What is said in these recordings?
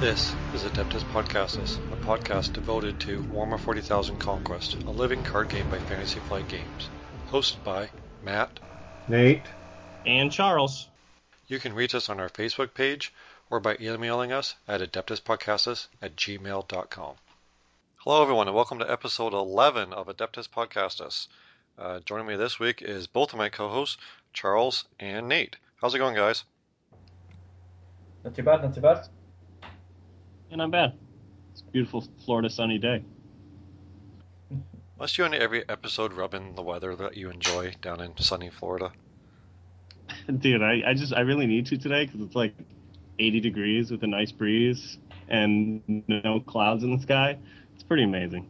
This is Adeptus Podcastus, a podcast devoted to Warhammer 40,000 Conquest, a living card game by Fantasy Flight Games. Hosted by Matt, Nate, and Charles. You can reach us on our Facebook page or by emailing us at adeptuspodcastus at gmail.com. Hello, everyone, and welcome to episode 11 of Adeptus Podcastus. Uh, joining me this week is both of my co hosts, Charles and Nate. How's it going, guys? Not too bad, not too bad. And I'm bad. It's a beautiful Florida sunny day. Must you on every episode rub in the weather that you enjoy down in sunny Florida? Dude, I, I just I really need to today because it's like 80 degrees with a nice breeze and no clouds in the sky. It's pretty amazing.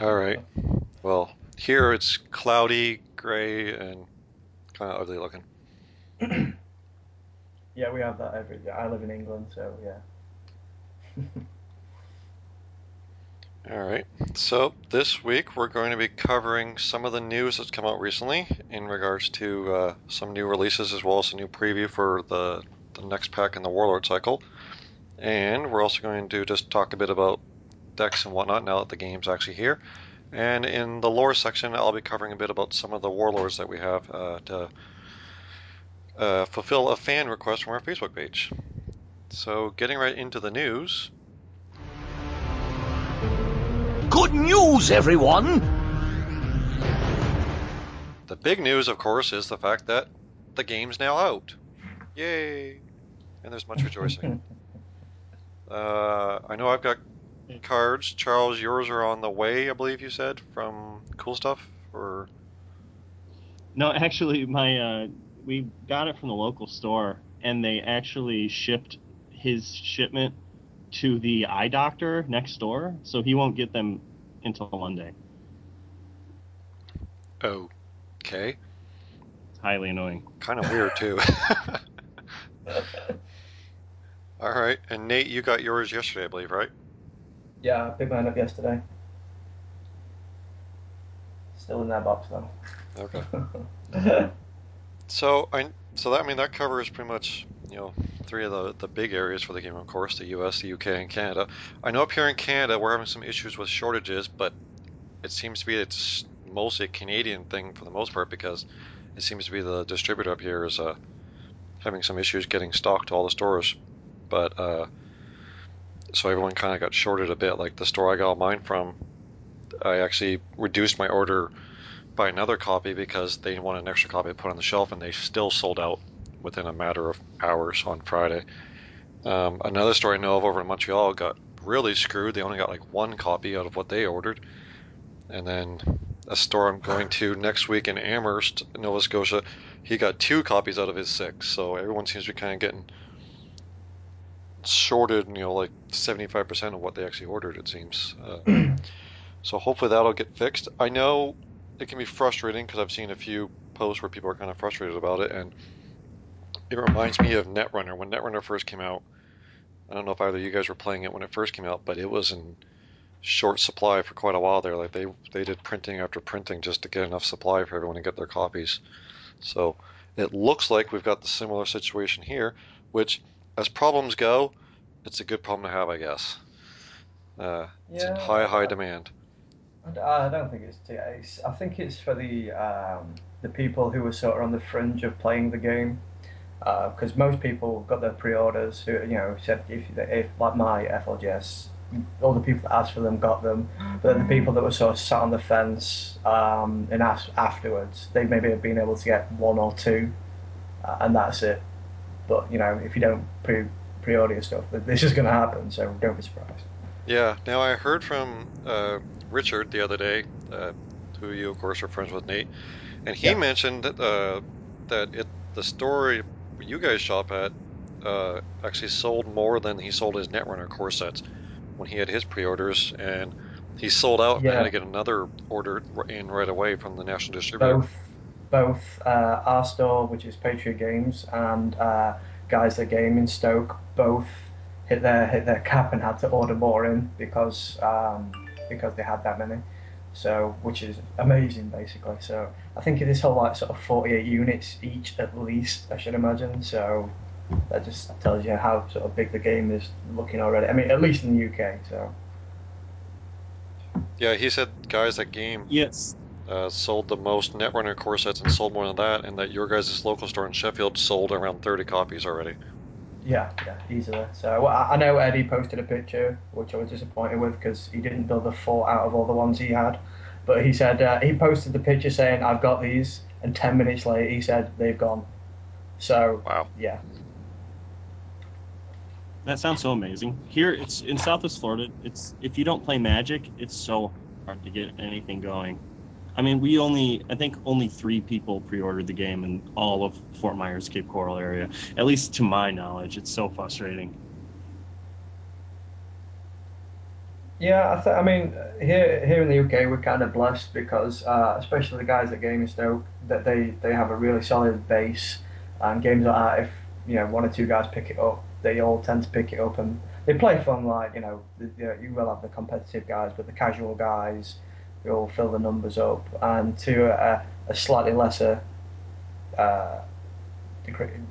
All right. Well, here it's cloudy, gray, and kind of ugly looking. Yeah, we have that every year. I live in England, so yeah. All right. So this week we're going to be covering some of the news that's come out recently in regards to uh, some new releases as well as a new preview for the the next pack in the Warlord cycle. And we're also going to just talk a bit about decks and whatnot now that the game's actually here. And in the lore section, I'll be covering a bit about some of the warlords that we have uh, to uh, fulfill a fan request from our Facebook page. So, getting right into the news. Good news, everyone! The big news, of course, is the fact that the game's now out. Yay! And there's much rejoicing. uh, I know I've got cards. Charles, yours are on the way, I believe you said, from Cool Stuff? Or. No, actually, my uh, we got it from the local store, and they actually shipped his shipment to the eye doctor next door, so he won't get them until Monday. Okay. It's highly annoying. Kind of weird, too. All right. And Nate, you got yours yesterday, I believe, right? yeah, I picked mine up yesterday. Still in that box though. Okay. So I so that I mean that covers pretty much you know three of the the big areas for the game, of course, the U.S., the U.K., and Canada. I know up here in Canada we're having some issues with shortages, but it seems to be it's mostly a Canadian thing for the most part because it seems to be the distributor up here is uh, having some issues getting stock to all the stores. But uh, so everyone kind of got shorted a bit. Like the store I got mine from, I actually reduced my order by another copy because they want an extra copy to put on the shelf, and they still sold out within a matter of hours on Friday. Um, another store I know of over in Montreal got really screwed. They only got like one copy out of what they ordered. And then a store I'm going to next week in Amherst, Nova Scotia, he got two copies out of his six. So everyone seems to be kind of getting shorted, you know, like 75% of what they actually ordered, it seems. Uh, so hopefully that'll get fixed. I know it can be frustrating because I've seen a few posts where people are kind of frustrated about it, and it reminds me of Netrunner. When Netrunner first came out, I don't know if either of you guys were playing it when it first came out, but it was in short supply for quite a while there. Like they they did printing after printing just to get enough supply for everyone to get their copies. So it looks like we've got the similar situation here, which, as problems go, it's a good problem to have, I guess. Uh, it's in Yeah, high high demand. I don't think it's. I think it's for the um, the people who are sort of on the fringe of playing the game, because most people got their pre-orders. Who you know said if if like my FLGS, all the people that asked for them got them, but then the people that were sort of sat on the fence um, and asked afterwards, they maybe have been able to get one or two, uh, and that's it. But you know if you don't pre pre-order your stuff, this is going to happen. So don't be surprised. Yeah. Now I heard from uh, Richard the other day, uh, who you of course are friends with Nate, and he Yeah. mentioned that, uh, that it the store you guys shop at uh, actually sold more than he sold his Netrunner core sets when he had his pre-orders, and he sold out and had to get another order in right away from the national distributor. both both uh, our store, which is Patriot Games, and uh, Guys That Game in Stoke, both hit their hit their cap and had to order more in because um, because they had that many. So, which is amazing, basically. So, I think it is whole like sort of 48 units each at least, I should imagine. So, that just tells you how sort of big the game is looking already. I mean, at least in the UK. So Yeah, he said guys that game Yes. uh, sold the most Netrunner core sets and sold more than that, and that your guys' local store in Sheffield sold around 30 copies already. Yeah, yeah, easily. So well, I I know Eddie posted a picture, which I was disappointed with because he didn't build a four out of all the ones he had. But he said uh, he posted the picture saying, "I've got these," and ten minutes later he said they've gone. So Wow. yeah, That sounds so amazing. Here, it's in Southwest Florida. It's if you don't play Magic, it's so hard to get anything going. I mean, we only, I think, only three people pre-ordered the game in all of Fort Myers, Cape Coral area. At least to my knowledge, it's so frustrating. Yeah, I, th- I mean, here here in the UK, we're kind of blessed because, uh, especially the guys at Gaming that they, they have a really solid base. And games like that, if you know one or two guys pick it up, they all tend to pick it up, and they play from like you know, the, the, you will have the competitive guys, but the casual guys, all fill the numbers up, and to a, a slightly lesser uh,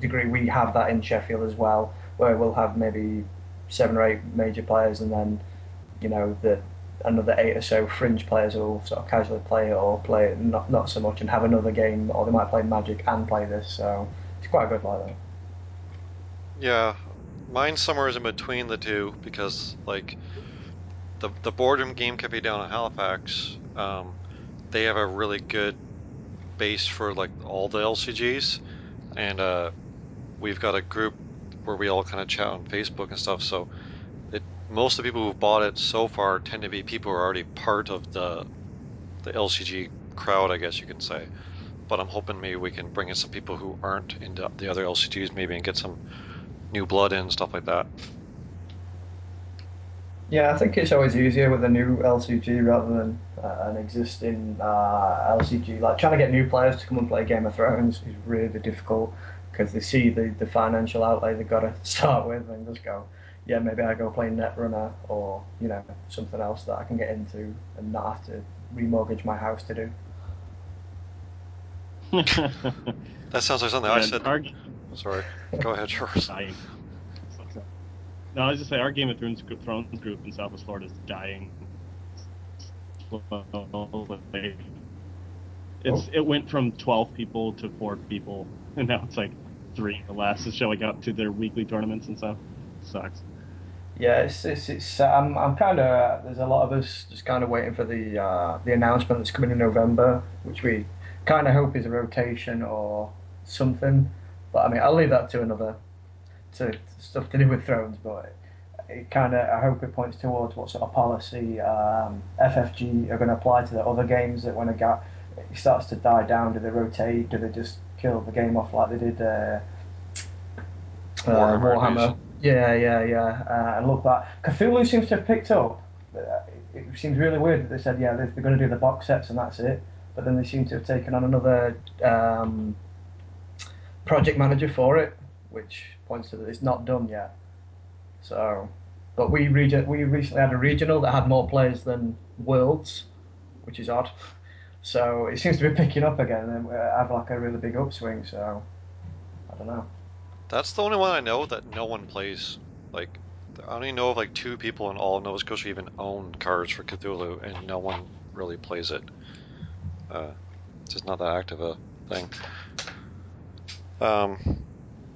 degree, we have that in Sheffield as well, where we'll have maybe seven or eight major players, and then you know, the another eight or so fringe players who will sort of casually play it or play it not not so much and have another game, or they might play Magic and play this. So it's quite a good like that. Yeah, mine's somewhere is in between the two because like the the boardroom game be down in Halifax, um, they have a really good base for like all the LCGs, and uh, we've got a group where we all kind of chat on Facebook and stuff. So it most of the people who've bought it so far tend to be people who are already part of the the LCG crowd, I guess you can say. But I'm hoping maybe we can bring in some people who aren't into the other LCGs, maybe and get some new blood in and stuff like that. Yeah, I think it's always easier with a new LCG rather than uh, an existing uh, LCG. Like trying to get new players to come and play Game of Thrones is really difficult because they see the, the financial outlay they've got to start with and just go, yeah, maybe I go play Netrunner or you know something else that I can get into and not have to remortgage my house to do. That sounds like something I said. our, Sorry, go ahead, Charles. No, I was just saying our Game of Thrones group, Thrones group in Southwest Florida is dying. It's it went from twelve people to four people, and now it's like three or less is showing up to their weekly tournaments and stuff. Sucks. Yeah, it's it's, it's I'm I'm kind of there's a lot of us just kind of waiting for the uh, the announcement that's coming in November, which we kind of hope is a rotation or something. But I mean, I'll leave that to another to, stuff to do with Thrones. But it kind of I hope it points towards what sort of policy um, FFG are going to apply to the other games that when a guy it starts to die down, do they rotate? Do they just kill the game off like they did? Uh, uh, Warhammer Warhammer. Yeah, yeah, yeah. Uh, and look, that Cthulhu seems to have picked up. Uh, It, seems really weird that they said, yeah, they're, they're going to do the box sets and that's it. But then they seem to have taken on another um, project manager for it, which points to that it's not done yet. So, but we region we recently had a regional that had more players than Worlds, which is odd. So it seems to be picking up again and we have like a really big upswing. So I don't know. That's the only one I know that no one plays. Like, I only know of like two people in all of Nova Scotia even own cards for Cthulhu, and no one really plays it. Uh, it's just not that active a thing. Um,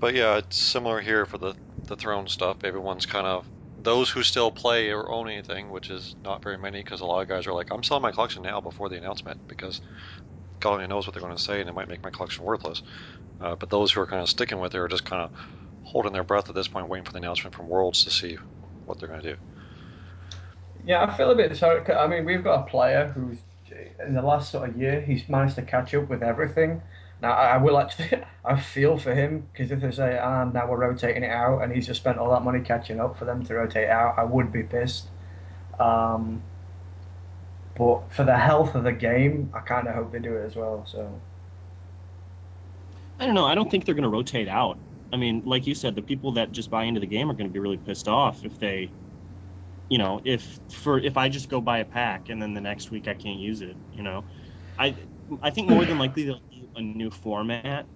but yeah, it's similar here for the the throne stuff. Everyone's kind of those who still play or own anything, which is not very many, because a lot of guys are like, I'm selling my collection now before the announcement because God only knows what they're going to say, and it might make my collection worthless. Uh, but those who are kind of sticking with it are just kind of holding their breath at this point, waiting for the announcement from Worlds to see what they're going to do. Yeah, I feel a bit sorry. I mean, we've got a player who's in the last sort of year he's managed to catch up with everything. Now, I, I will actually, I feel for him because if they say, "Ah, now we're rotating it out," and he's just spent all that money catching up for them to rotate out, I would be pissed. Um, but for the health of the game, I kind of hope they do it as well. So I don't know. I don't think they're going to rotate out. I mean, like you said, the people that just buy into the game are going to be really pissed off if they, you know, if for if I just go buy a pack and then the next week I can't use it. You know, I I think more than likely they'll a new format,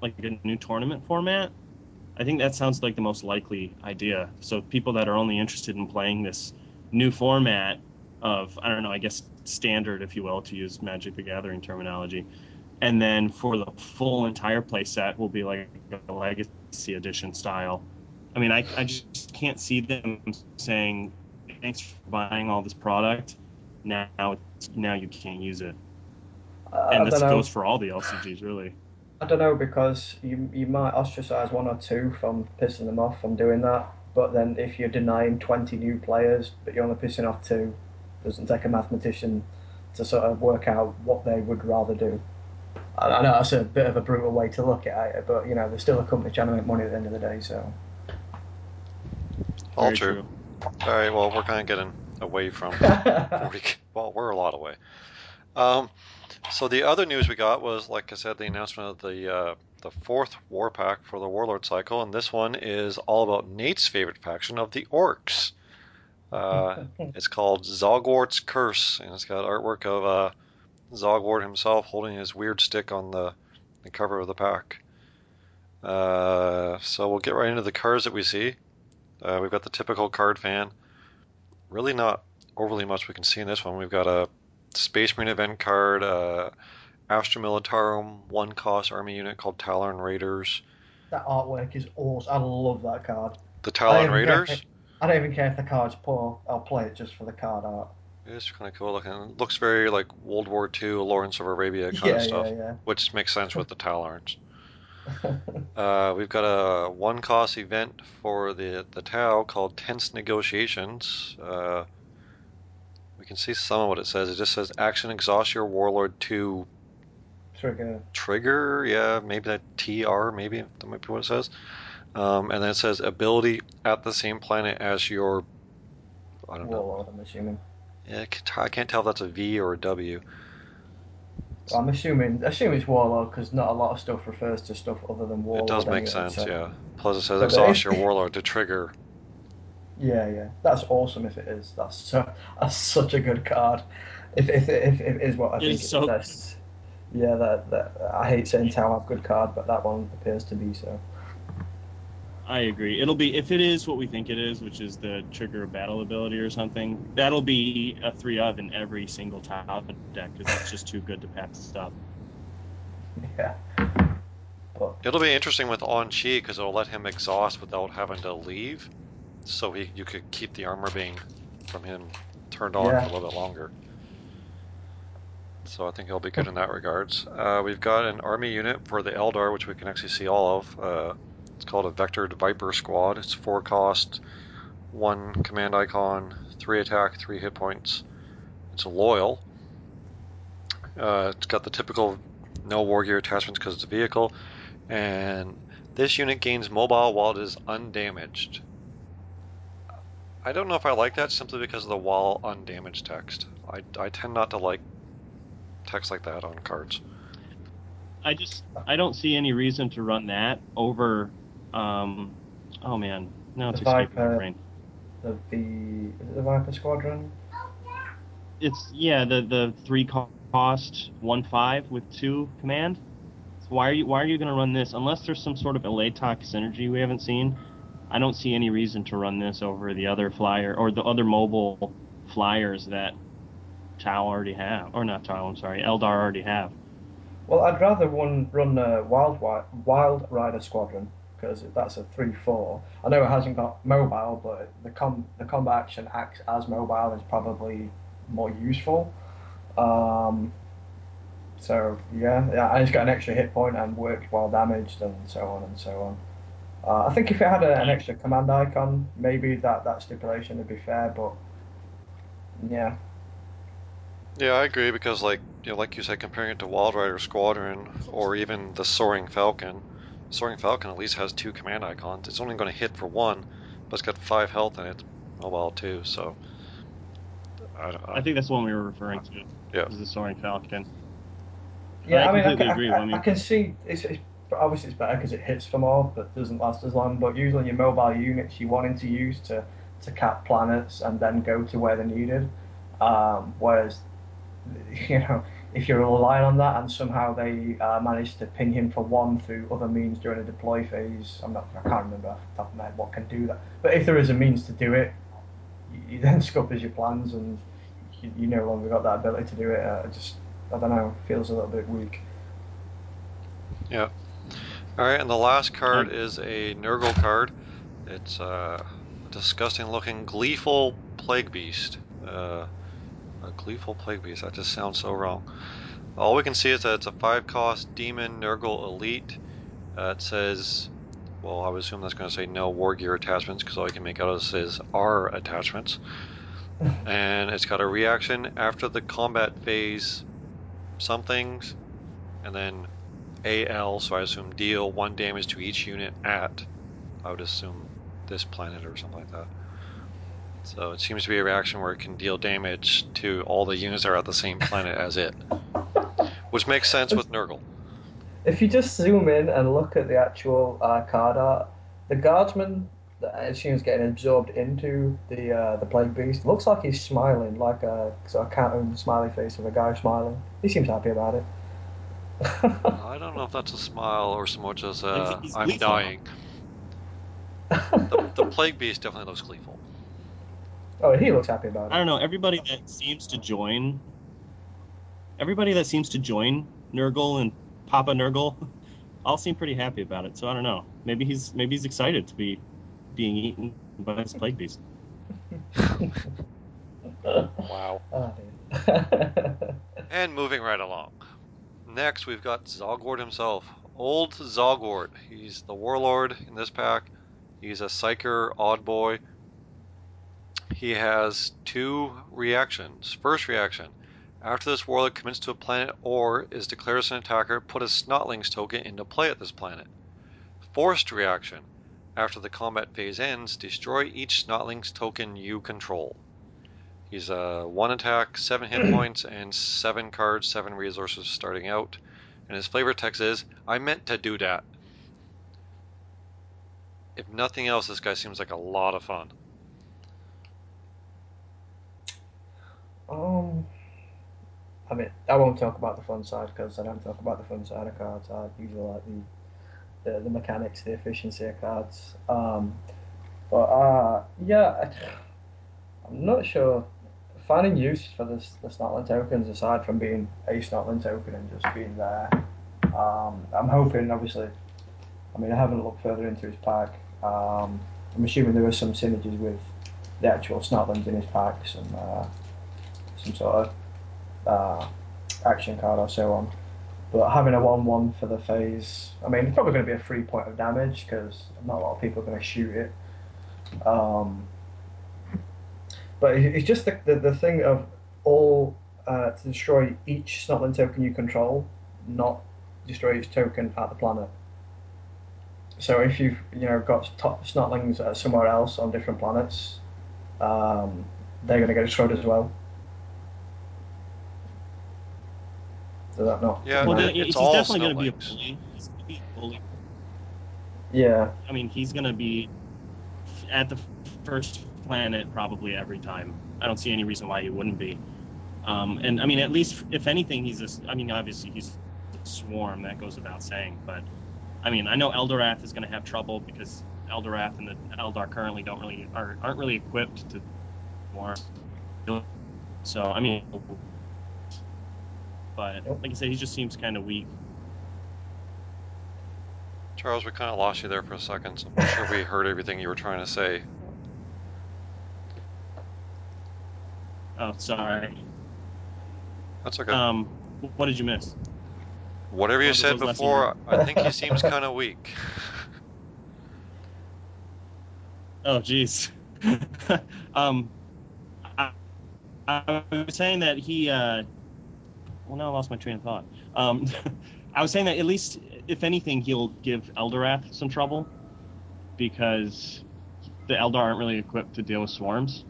like a new tournament format. I think that sounds like the most likely idea. So people that are only interested in playing this new format of I don't know, I guess standard, if you will, to use Magic the Gathering terminology, and then for the full entire play set will be like a Legacy Edition style. I mean, I, I just can't see them saying thanks for buying all this product. Now now you can't use it, Uh, and this goes for all the LCGs really. I don't know because you you might ostracize one or two from pissing them off from doing that, but then if you're denying 20 new players, but you're only pissing off two, doesn't take a mathematician to sort of work out what they would rather do. I, I know that's a bit of a brutal way to look at it, but you know they're still a company trying to make money at the end of the day. So All Very true. All right. Well, we're kind of getting away from. where we- well, we're a lot away. Um, so the other news we got was, like I said, the announcement of the uh, the fourth war pack for the Warlord cycle, and this one is all about Nate's favorite faction of the Orcs. Uh, it's called Zogwort's Curse, and it's got artwork of uh, Zogwort himself holding his weird stick on the, the cover of the pack. Uh, so we'll get right into the cards that we see. Uh, we've got the typical card fan. Really not overly much we can see in this one. We've got a Space Marine event card, uh, Astra Militarum one cost army unit called Tallarn Raiders. that artwork is awesome. I love that card. The I Talon care Raiders if- I don't even care if the card's poor. I'll play it just for the card art. It's kind of cool looking. It looks very like World War II Lawrence of Arabia kind yeah, of stuff, yeah, which makes sense with the Tallarns. yeah. Uh, we've got a one cost event for the the Tau called Tense Negotiations. Uh, can see some of what it says. It just says action exhaust your warlord to Trigger. trigger. Yeah, maybe that TR. Maybe that might be what it says. Um, and then it says ability at the same planet as your. I don't know. Warlord, I'm assuming. Yeah, I can't- tell if that's a V or a W. Well, I'm assuming assume it's Warlord because not a lot of stuff refers to stuff other than Warlord. It does make anyway, sense. so- Yeah. Plus it says exhaust your warlord to trigger. Yeah, yeah. That's awesome if it is. That's so, that's such a good card. If if, if, if it is what I It think is it is, so- yeah. That, that I hate saying Tau have good card, but that one appears to be so. I agree. It'll be if it is what we think it is, which is the trigger battle ability or something. That'll be a three of in every single tile deck because it's just too good to pass up. Yeah. But It'll be interesting with Aun'shi because it'll let him exhaust without having to leave, so he you could keep the armor being from him turned on Yeah. for a little bit longer. So I think he'll be good in that regards. Uh, we've got an army unit for the Eldar, which we can actually see all of. Uh, it's called a Vectored Vyper Squad. It's four cost, one command icon, three attack, three hit points. It's loyal. Uh, it's got the typical no war gear attachments because it's a vehicle, and this unit gains mobile while it is undamaged. I don't know if I like that simply because of the wall undamaged text. I, I tend not to like text like that on cards. I just I don't see any reason to run that over. Um, oh man, now it's The escaping my brain. the the is it the Viper Squadron. It's yeah the the three cost one five with two command. So why are you why are you going to run this unless there's some sort of Eldorath synergy we haven't seen? I don't see any reason to run this over the other flyer or the other mobile flyers that Tau already have or not Tau. I'm sorry, Eldar already have. Well, I'd rather run uh, Wild Wild Rider Squadron because that's a three four. I know it hasn't got mobile, but the com the combat action acts as mobile is probably more useful. Um, so yeah, yeah, and it's got an extra hit point and worked while damaged and so on and so on. Uh, I think if it had a, an extra command icon, maybe that, that stipulation would be fair, but yeah, Yeah, I agree because like you know, like you said, comparing it to Wild Rider Squadron or even the Soaring Falcon, Soaring Falcon at least has two command icons. It's only going to hit for one, but it's got five health and it's mobile too. So I, don't- I think that's the one we were referring to. Yeah. Is the Soaring Falcon. Yeah, I I, mean, I, completely can- agree. I, I mean- I can see it's, it's obviously it's better because it hits for more, but doesn't last as long. But usually your mobile units you wanting to use to to cap planets and then go to where they're needed. Um, whereas, you know, if you're relying on that and somehow they uh, manage to ping him for one through other means during a deploy phase, I'm not, I can't remember off the top of my head what can do that. But if there is a means to do it, you, then scuppers your plans and you, you no longer got that ability to do it. Uh, just, I don't know, feels a little bit weak. Yeah. All right, and the last card is a Nurgle card. It's uh, a disgusting-looking gleeful plague beast. Uh, a gleeful plague beast. That just sounds so wrong. All we can see is that it's a five-cost demon Nurgle elite. Uh, it says, well, I would assume that's going to say no war gear attachments because all I can make out of this is R attachments. and it's got a reaction after the combat phase, some things, and then AL, so I assume deal one damage to each unit at, I would assume, this planet or something like that. So it seems to be a reaction where it can deal damage to all the units that are at the same planet as it. Which makes sense with Nurgle. If you just zoom in and look at the actual uh, card art, the guardsman that I assume is getting absorbed into the uh, the plague beast looks like he's smiling, like a sort of cartoon smiley face of a guy smiling. He seems happy about it. I don't know if that's a smile or so much as uh, He's I'm gleeful. dying. The, the plague beast definitely looks gleeful. oh, he looks happy about it. I don't know. Everybody that seems to join, everybody that seems to join Nurgle and Papa Nurgle, all seem pretty happy about it. So I don't know. Maybe he's maybe he's excited to be being eaten by this plague beast. Wow. Oh. And moving right along. Next, we've got Zogwort himself. Old Zogwort. He's the warlord in this pack. He's a psyker odd boy. He has two reactions. First reaction. After this warlord commits to a planet or is declared as an attacker, put a Snotlings token into play at this planet. Forced reaction. After the combat phase ends, destroy each Snotlings token you control. He's a one attack, seven hit points, and seven cards, seven resources starting out. And his flavor text is, I meant to do that. If nothing else, this guy seems like a lot of fun. Um, I mean, I won't talk about the fun side because I don't talk about the fun side of cards. I usually like the, the, the mechanics, the efficiency of cards. Um, but uh, yeah, I'm not sure. Finding use for this the Snotling tokens aside from being a Snotling token and just being there. Um, I'm hoping, obviously. I mean, I haven't looked further into his pack. Um, I'm assuming there are some synergies with the actual Snotlings in his packs and uh, some sort of uh, action card or so on. But having a 1 1 for the phase, I mean, it's probably going to be a free point of damage because not a lot of people are going to shoot it. Um, but it's just the, the, the thing of all uh, to destroy each Snotling token you control, not destroy each token at the planet. So if you've you know got top Snotlings uh, somewhere else on different planets, um, they're going to get destroyed as well. Does that not? Yeah, well, it- then, it's all definitely going to be a Snotlings. bully. Gonna be a bully. Yeah. I mean, he's going to be at the first planet probably every time. I don't see any reason why he wouldn't be. Um, and I mean, at least if anything, he's a. I mean, obviously he's a swarm. That goes without saying. But I mean, I know Eldorath is going to have trouble because Eldorath and the Eldar currently don't really are, aren't really equipped to swarm. So I mean, but like I said, he just seems kind of weak. Charles, we kind of lost you there for a second, so I'm not sure we heard everything you were trying to say. Oh, sorry. That's okay. Um, what did you miss? Whatever you what said before, I think he seems kind of weak. Oh, jeez. um, I, I was saying that he. Uh, well, now I lost my train of thought. Um, I was saying that at least, if anything, he'll give Eldorath some trouble because the Eldar aren't really equipped to deal with swarms.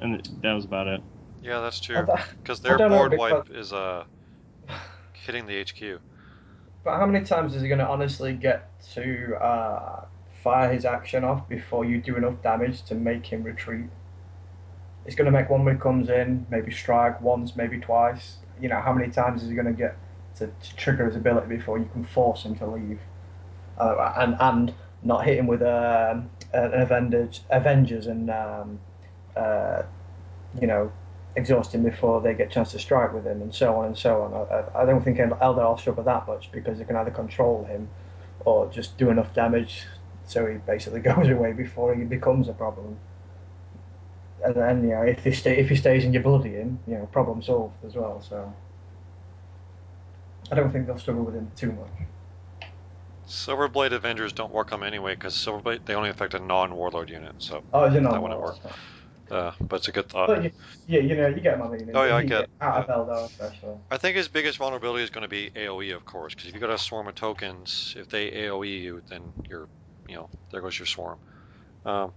And that was about it. Yeah, that's true. Because their don't know, board because- wipe is uh hitting the HQ. But how many times is he going to honestly get to uh, fire his action off before you do enough damage to make him retreat? it's going to make one when he comes in, maybe strike once, maybe twice. You know, how many times is he going to get to, to trigger his ability before you can force him to leave? Uh, and and not hit him with um, an Avengers, Avengers and um, uh, you know exhaust him before they get a chance to strike with him, and so on and so on. I, I don't think Eldar will struggle that much because they can either control him or just do enough damage so he basically goes away before he becomes a problem. And then you know if he stay if he stays in your bloody in, you know problem solved as well. So I don't think they'll struggle with him too much. Silverblade Avengers don't work on him anyway because Silverblade they only affect a non-warlord unit, so Oh, is it not? That wouldn't work. Uh, but it's a good thought. But you, yeah, you know, you get my meaning. Oh, yeah, I get- out of Eldar especially. I think his biggest vulnerability is going to be AOE, of course, because if you got a swarm of tokens, if they AOE you, then you're, you know, there goes your swarm. Um,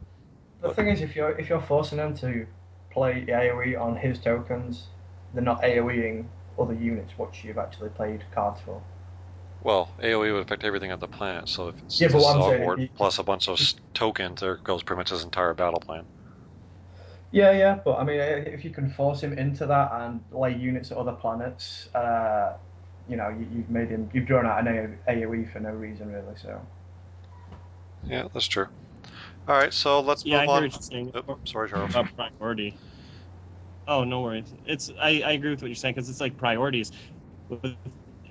The thing is, if you're if you're forcing them to play AOE on his tokens, they're not AOEing other units which you've actually played cards for. well, AOE would affect everything on the planet, so if it's Yeah, but just what I'm saying, Zogwort plus a bunch of tokens, there goes pretty much his entire battle plan. Yeah, yeah, but I mean, if you can force him into that and lay units at other planets, uh, you know, you, you've made him, you've drawn out an AOE for no reason really. So Yeah, that's true. All right, so let's Yeah, move hear on. what you're saying Oh, sorry, Charles. about priority. Oh, no worries. It's I, I agree with what you're saying because it's like priorities. With-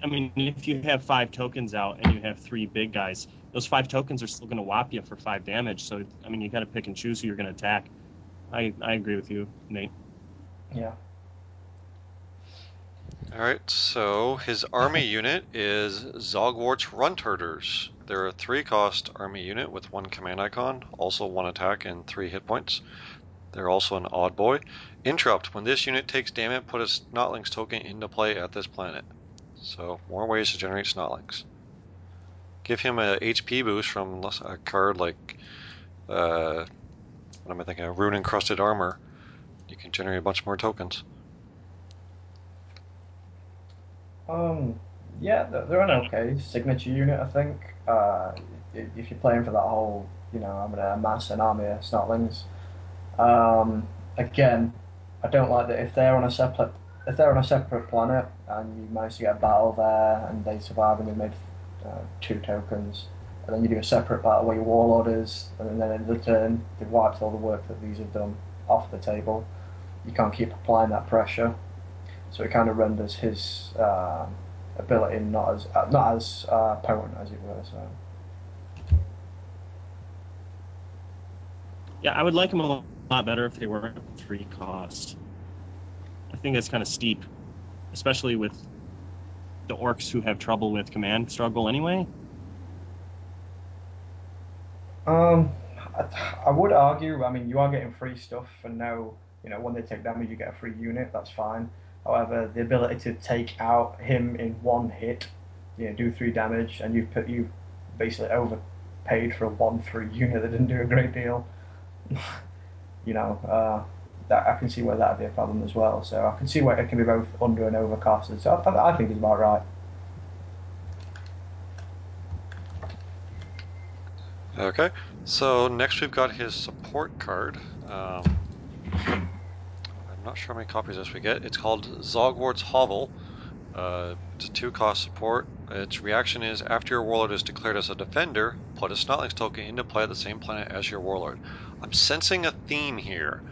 I mean, if you have five tokens out and you have three big guys, those five tokens are still going to whop you for five damage. So I mean, you got to pick and choose who you're going to attack. I I agree with you, Nate. yeah, All right, so his army unit is Zogwort's Runtherders. They're a three-cost army unit with one command icon, also one attack and three hit points. They're also an odd boy. Interrupt: When this unit takes damage, put a Snotlings token into play at this planet. So more ways to generate Snotlings. Give him a HP boost from a card like, uh, what am I thinking? A rune encrusted armor. You can generate a bunch more tokens. um, yeah, they're, an okay signature unit, I think. Uh, if you're playing for that whole, you know, I'm gonna amass an army of Snotlings. Um, again, I don't like that if they're on a separate if they're on a separate planet and you manage to get a battle there and they survive and they made uh, two tokens, and then you do a separate battle where your warlord is, and then in return they've wiped all the work that these have done off the table. You can't keep applying that pressure, so it kind of renders his um ability not as uh, not as uh, potent as it were. So. Yeah, I would like them a lot better if they weren't three cost. I think that's kind of steep, especially with the orcs who have trouble with command struggle anyway. Um, I, I would argue. I mean, you are getting free stuff, and now you know when they take damage, you get a free unit. That's fine. However, the ability to take out him in one hit, you know, do three damage, and you've put you basically overpaid for a one free unit that didn't do a great deal. you know, uh, that I can see where that'd be a problem as well. So I can see where it can be both under and overcosted. So I, I, I think it's about right. Okay, so next we've got his support card. Um, I'm not sure how many copies this we get. It's called Zogwort's Hovel. Uh, it's a two-cost support. Its reaction is after your warlord is declared as a defender, put a Snotlings token into play at the same planet as your warlord. I'm sensing a theme here.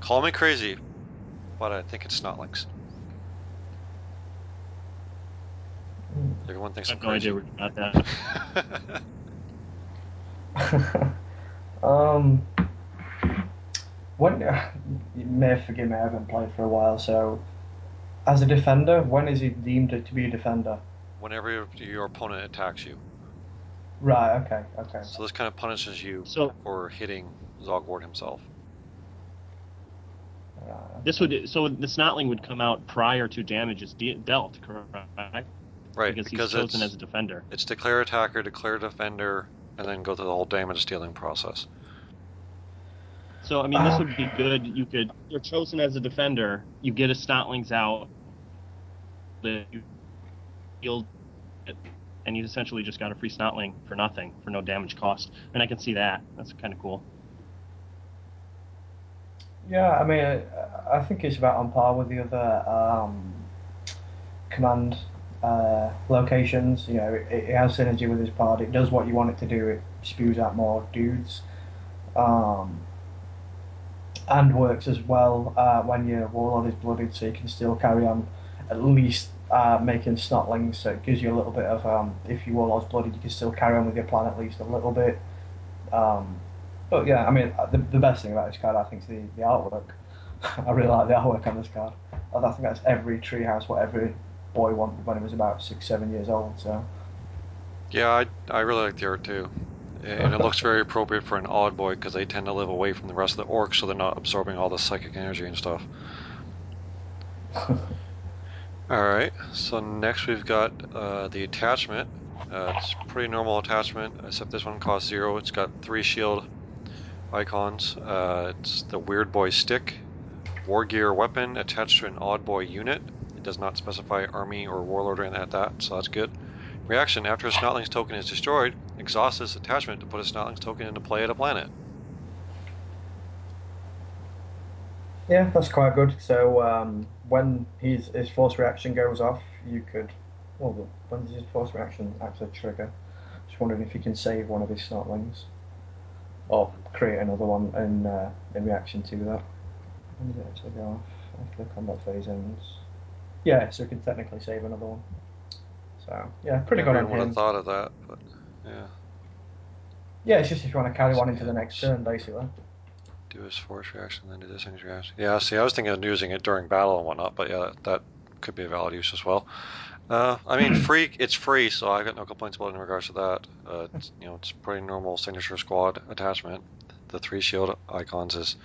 Call me crazy, but I think it's Snotlings. Everyone thinks I I'm no crazy. you got that. um, when you may forgive me, I haven't played for a while. So, as a defender, when is he deemed to be a defender? Whenever your, your opponent attacks you. Right. Okay. Okay. So this kind of punishes you So for hitting Zogwort himself. Right, this would so the snotling would come out prior to damage is de- dealt, correct? Right, because, because he's chosen as a defender. it's declare attacker, declare defender, and then go through the whole damage dealing process. So I mean, this would be good. You could you're chosen as a defender. You get a snotlings out. you healed it, and you essentially just got a free snotling for nothing, for no damage cost. And I can see that. That's kind of cool. Yeah, I mean, I, I think it's about on par with the other um, command uh, locations. You know, it, it has synergy with his pod. It does what you want it to do. It spews out more dudes, um, and works as well uh, when your warlord is blooded, so you can still carry on at least uh, making snotlings. So it gives you a little bit of um, if your warlord's blooded, you can still carry on with your plan at least a little bit. Um, but yeah, I mean, the, the best thing about this card, I think, is the, the artwork. I really like the artwork on this card. I think that's every treehouse what every boy wanted when he was about six, seven years old. So Yeah, I, I really like the art too. And it looks very appropriate for an odd boy because they tend to live away from the rest of the orcs so they're not absorbing all the psychic energy and stuff. Alright, so next we've got uh, the attachment. Uh, it's pretty normal attachment, except this one costs zero. It's got three shield icons. Uh, it's the Weird Boy stick, War Gear weapon attached to an Odd Boy unit. It does not specify army or warlord or anything like that, so that's good. Reaction, after a Snotling's token is destroyed, exhaust this attachment to put a Snotling's token into play at a planet. yeah, that's quite good. So um, when his his force reaction goes off, you could. Well, when does his force reaction actually trigger? Just wondering if you can save one of his snotlings, or create another one in uh, in reaction to that. When does it actually go off? After the combat phase ends. Yeah, so we can technically save another one. So yeah, pretty good on even would have thought of that, but yeah. Yeah, it's just if you want to carry one into the next turn, basically. Do his force reaction, then do this thing's reaction. Yeah, see, I was thinking of using it during battle and whatnot, but yeah, that could be a valid use as well. Uh, I mean, free. It's free, so I got no complaints about it in regards to that. Uh, it's, you know, it's pretty normal signature squad attachment. The three shield icons is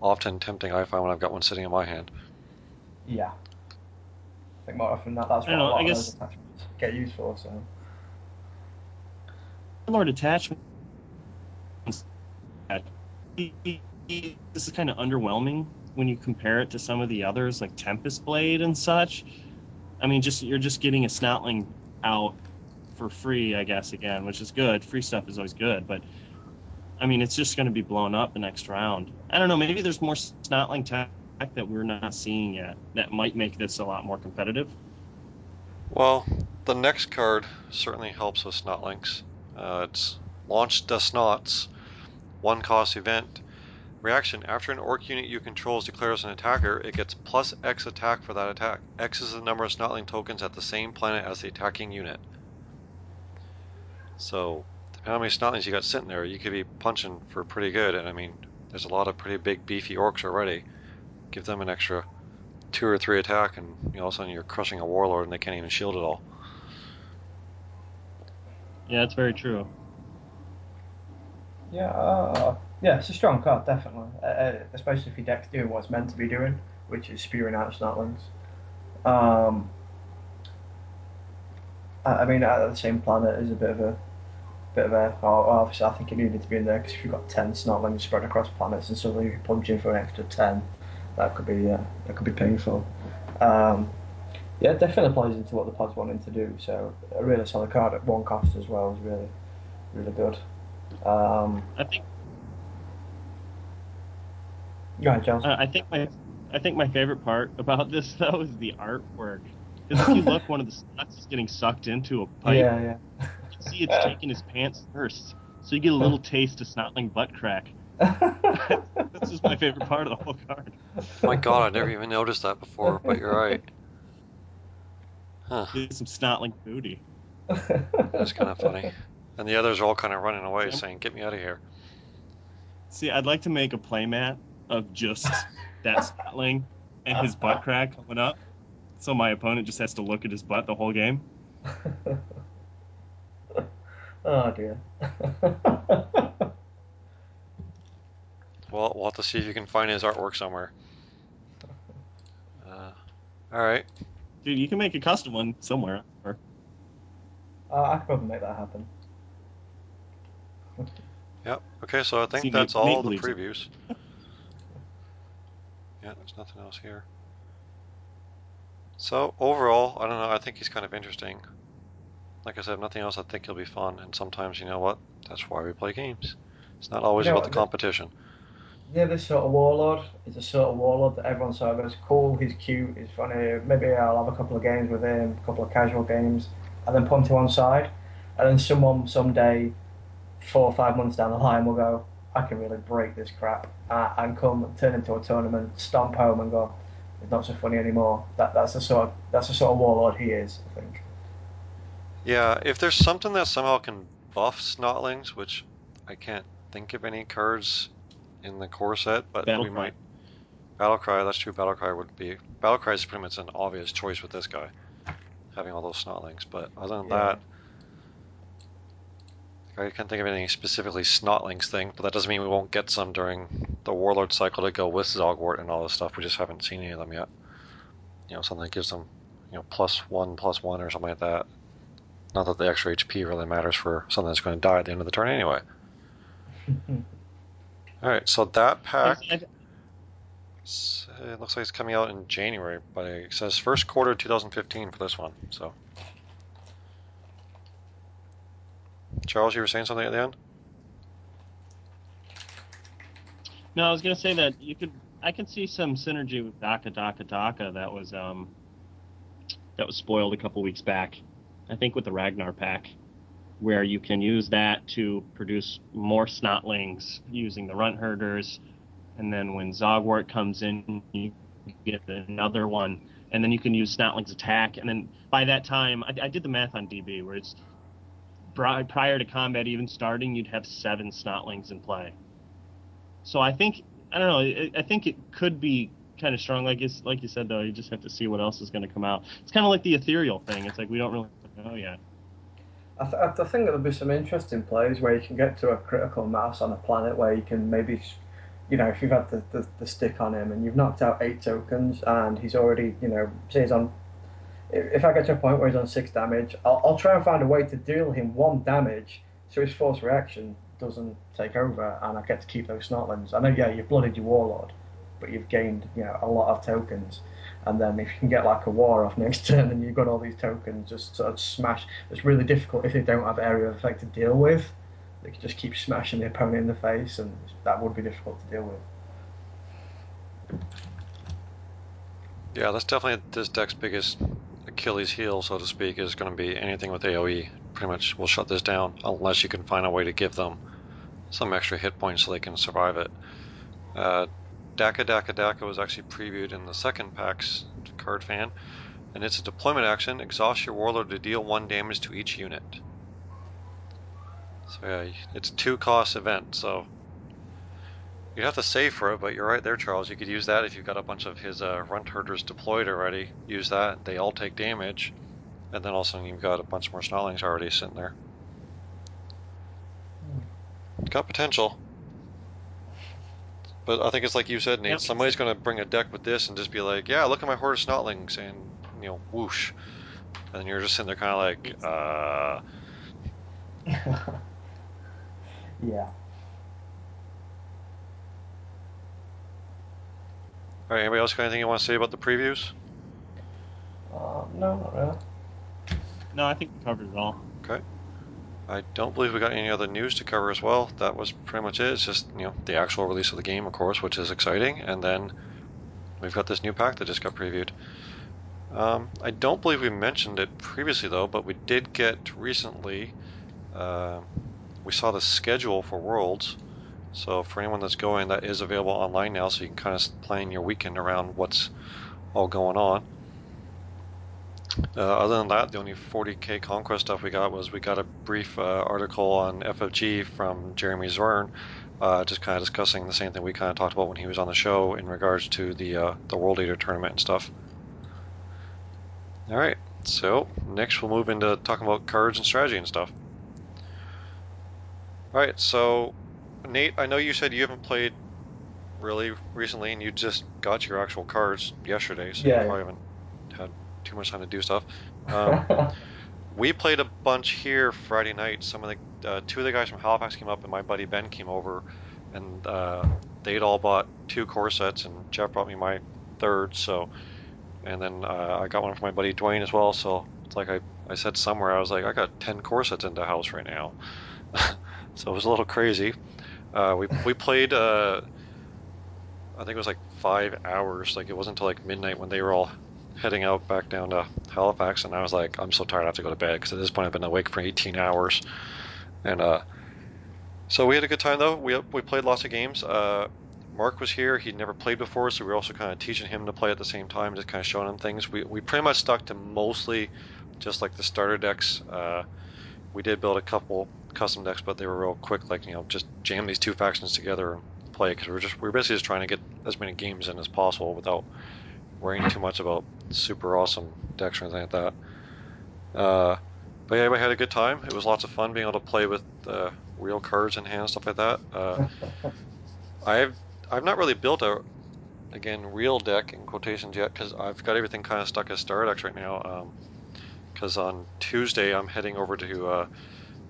often tempting. I find when I've got one sitting in my hand. Yeah. I think more often than that, that's what a know, lot I of guess- those attachments get used for. So Lord attachment. This is kind of underwhelming when you compare it to some of the others, like Tempest Blade and such. I mean, just you're just getting a Snotling out for free, I guess. Again, which is good. Free stuff is always good, but I mean, it's just going to be blown up the next round. I don't know. Maybe there's more Snotling tech that we're not seeing yet that might make this a lot more competitive. Well, the next card certainly helps with Snotlings. Uh, it's Launch the Snots, one cost event. Reaction After an orc unit you control is declared as an attacker, it gets plus X attack for that attack. X is the number of Snotling tokens at the same planet as the attacking unit. So, depending on how many Snotlings you got sitting there, you could be punching for pretty good. And I mean, there's a lot of pretty big, beefy orcs already. Give them an extra two or three attack, and you know, all of a sudden you're crushing a warlord and they can't even shield it all. Yeah, that's very true. yeah, uh, yeah, it's a strong card, definitely. Uh, uh, especially if your deck's doing what it's meant to be doing, which is spewing out Snotlings. Um, I, I mean, at the same planet is a bit of a bit of a. Oh, obviously, I think it needed to be in there because if you've got ten Snotlings spread across planets and suddenly you're punching for an extra ten, that could be uh, that could be painful. Um, yeah, it definitely plays into what the pod's wanting to do. So a really solid card at one cost as well is really, really good. Um, I think go ahead, Charles. Uh, I think my I think my favorite part about this though is the artwork. Because if you look, one of the slots is getting sucked into a pipe. yeah, yeah. You can see it's taking his pants first, so you get a little taste of Snotling butt crack. this is my favorite part of the whole card. My god, I never even noticed that before, but you're right. Huh, Get some Snotling booty. that's kind of funny. And the others are all kind of running away Sam? saying, get me out of here. See, I'd like to make a playmat of just that Snotling and his butt crack coming up, so my opponent just has to look at his butt the whole game. oh dear. Well, we'll have to see if you can find his artwork somewhere. Uh, alright, Dude, you can make a custom one somewhere. Or, uh, I could probably make that happen. yep. Okay, so I think See, that's Nate- all Nate the previews. Yeah, there's nothing else here. So, overall, I don't know, I think he's kind of interesting. Like I said, nothing else, I think he'll be fun, and sometimes, you know what? That's why we play games. It's not always You know about the what, the- competition. Yeah, this sort of warlord is a sort of warlord that everyone sort of goes, cool, he's cute, he's funny, maybe I'll have a couple of games with him, a couple of casual games, and then put him to one side. And then someone someday, four or five months down the line, will go, I can really break this crap, uh, and come turn into a tournament, stomp home and go, it's not so funny anymore. That That's the sort of, that's the sort of warlord he is, I think. Yeah, if there's something that somehow can buff Snotlings, which I can't think of any cards in the core set, but Battle we Cry. might. Battlecry, that's true. Battlecry would be. Battlecry is pretty much an obvious choice with this guy, having all those Snotlings. But other than Yeah. that, I can't think of anything specifically Snotlings thing. But that doesn't mean we won't get some during the Warlord cycle to go with Zogwort and all this stuff. We just haven't seen any of them yet. You know, something that gives them, you know, plus one, plus one, or something like that. Not that the extra HP really matters for something that's going to die at the end of the turn anyway. All right, so that pack. I- S- It looks like it's coming out in January, but it says first quarter 2015 for this one. So, Charles, you were saying something at the end? No, I was gonna say that you could. I could see some synergy with Dakka Dakka Dakka that was um that was spoiled a couple weeks back. I think with the Ragnar pack, where you can use that to produce more Snotlings using the Runtherders, and then when Zogwort comes in, you get another one, and then you can use Snotlings attack, and then by that time, I, I did the math on DB where it's prior to combat even starting, you'd have seven Snotlings in play. So I think I don't know. I, think it could be kind of strong. Like you, like you said though, you just have to see what else is going to come out. It's kind of like the ethereal thing. It's like we don't really know yet. I, th- I think there'll be some interesting plays where you can get to a critical mass on a planet where you can maybe, you know, if you've had the, the, the stick on him and you've knocked out eight tokens and he's already, you know, say he's on. If I get to a point where he's on six damage, I'll, I'll try and find a way to deal him one damage so his force reaction doesn't take over and I get to keep those snotlings. I know, yeah, you've blooded your warlord, but you've gained, you know, a lot of tokens. And then if you can get like a war off next turn and you've got all these tokens just sort of smash, it's really difficult if they don't have area of effect to deal with. They can just keep smashing the opponent in the face, and that would be difficult to deal with. Yeah, that's definitely this deck's biggest Achilles heel, so to speak, is going to be anything with AoE. Pretty much will shut this down unless you can find a way to give them some extra hit points so they can survive it. Uh, Dakka Dakka Dakka was actually previewed in the second PAX card fan, and it's a deployment action. Exhaust your warlord to deal one damage to each unit. So yeah, it's a two cost event, so you'd have to save for it, but you're right there, Charles. You could use that if you've got a bunch of his uh, Runtherders deployed already. Use that, they all take damage, and then all of a sudden you've got a bunch more Snotlings already sitting there. It's got potential. But I think it's like you said, Nate. Yep. Somebody's going to bring a deck with this and just be like, "Yeah, look at my horde of Snotlings," and you know, whoosh, and then you're just sitting there, kind of like, uh, yeah. all right. Anybody else got anything you want to say about the previews? Uh, no, not really. No, I think we covered it all. I don't believe we got any other news to cover as well. That was pretty much it. It's just you know the actual release of the game, of course, which is exciting, and then we've got this new pack that just got previewed. Um, I don't believe we mentioned it previously though, but we did get recently. Uh, we saw the schedule for Worlds, so for anyone that's going, that is available online now, so you can kind of plan your weekend around what's all going on. Uh, other than that, the only 40k conquest stuff we got was we got a brief uh, article on FFG from Jeremy Zorn, uh, just kind of discussing the same thing we kind of talked about when he was on the show in regards to the uh, the World Eater tournament and stuff. All right, so next we'll move into talking about cards and strategy and stuff. All right, so Nate, I know you said you haven't played really recently, and you just got your actual cards yesterday, so Yeah. you probably haven't too much time to do stuff. Um, we played a bunch here Friday night. Some of the uh, two of the guys from Halifax came up, and my buddy Ben came over, and uh, they'd all bought two core sets, and Jeff brought me my third. So, and then uh, I got one for my buddy Dwayne as well. So it's like I, I said somewhere, I was like, I got ten core sets in the house right now. so it was a little crazy. Uh, we we played uh, I think it was like five hours. Like it wasn't until like midnight when they were all heading out back down to Halifax, and I was like, I'm so tired, I have to go to bed because at this point I've been awake for 18 hours, and uh, so we had a good time though. We we played lots of games. Uh, Mark was here. He'd never played before, so we were also kind of teaching him to play at the same time, just kind of showing him things. We we pretty much stuck to mostly just like the starter decks. Uh, we did build a couple custom decks, but they were real quick, like you know, just jam these two factions together and play because we are just we are basically just trying to get as many games in as possible without worrying too much about super awesome decks or anything like that. Uh, but yeah, we had a good time. It was lots of fun being able to play with uh, real cards in hand, stuff like that. Uh, I've I've not really built a again real deck in quotations yet because I've got everything kind of stuck as star decks right now. Because um, on Tuesday I'm heading over to uh,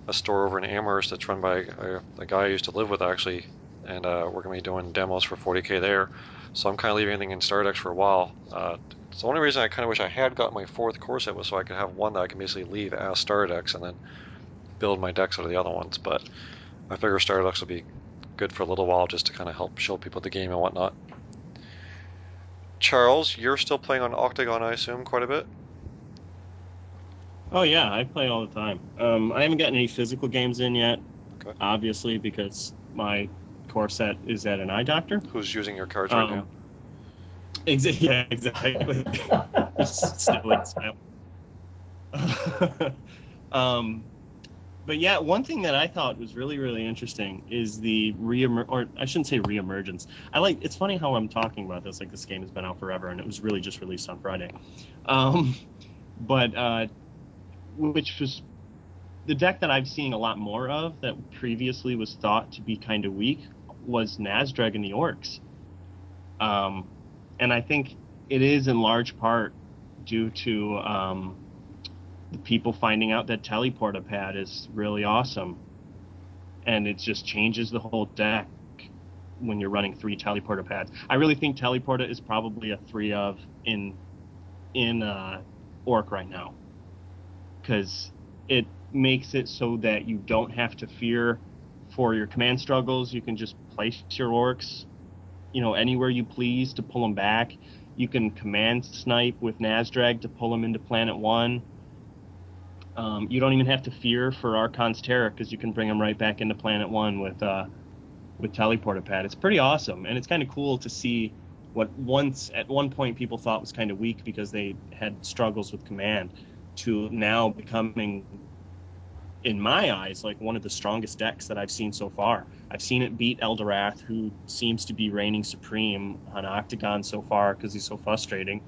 a store over in Amherst that's run by a, a, guy I used to live with actually, and uh, we're gonna be doing demos for 40k there. So I'm kind of leaving everything in star decks for a while. Uh, it's the only reason I kind of wish I had got my fourth core set was so I could have one that I can basically leave as star decks and then build my decks out of the other ones. But I figure star decks will be good for a little while just to kind of help show people the game and whatnot. Charles, you're still playing on OCTGN, I assume, quite a bit. Oh yeah, I play all the time. Um, I haven't gotten any physical games in yet, okay. obviously because my core set is at an eye doctor. Who's using your cards right um, now? Exa- yeah, exactly. um, but yeah, one thing that I thought was really, really interesting is the reemer or I shouldn't say reemergence. I like it's funny how I'm talking about this, like this game has been out forever and it was really just released on Friday. Um, but uh, which was the deck that I've seen a lot more of that previously was thought to be kind of weak was Nazdreg and the Orcs. Um, and I think it is in large part due to um, the people finding out that Teleporta Pad is really awesome, and it just changes the whole deck when you're running three teleporter Pads. I really think teleporter is probably a three of in in uh, Orc right now, because it makes it so that you don't have to fear for your command struggles. You can just place your orcs, you know, anywhere you please to pull them back. You can command snipe with Nazdreg to pull them into Planet One. Um, you don't even have to fear for Archon's Terror because you can bring them right back into Planet One with uh, with Teleporta Pad. It's pretty awesome, and it's kind of cool to see what once at one point people thought was kind of weak because they had struggles with command to now becoming in my eyes like one of the strongest decks that I've seen so far. I've seen it beat Eldorath, who seems to be reigning supreme on OCTGN so far because he's so frustrating.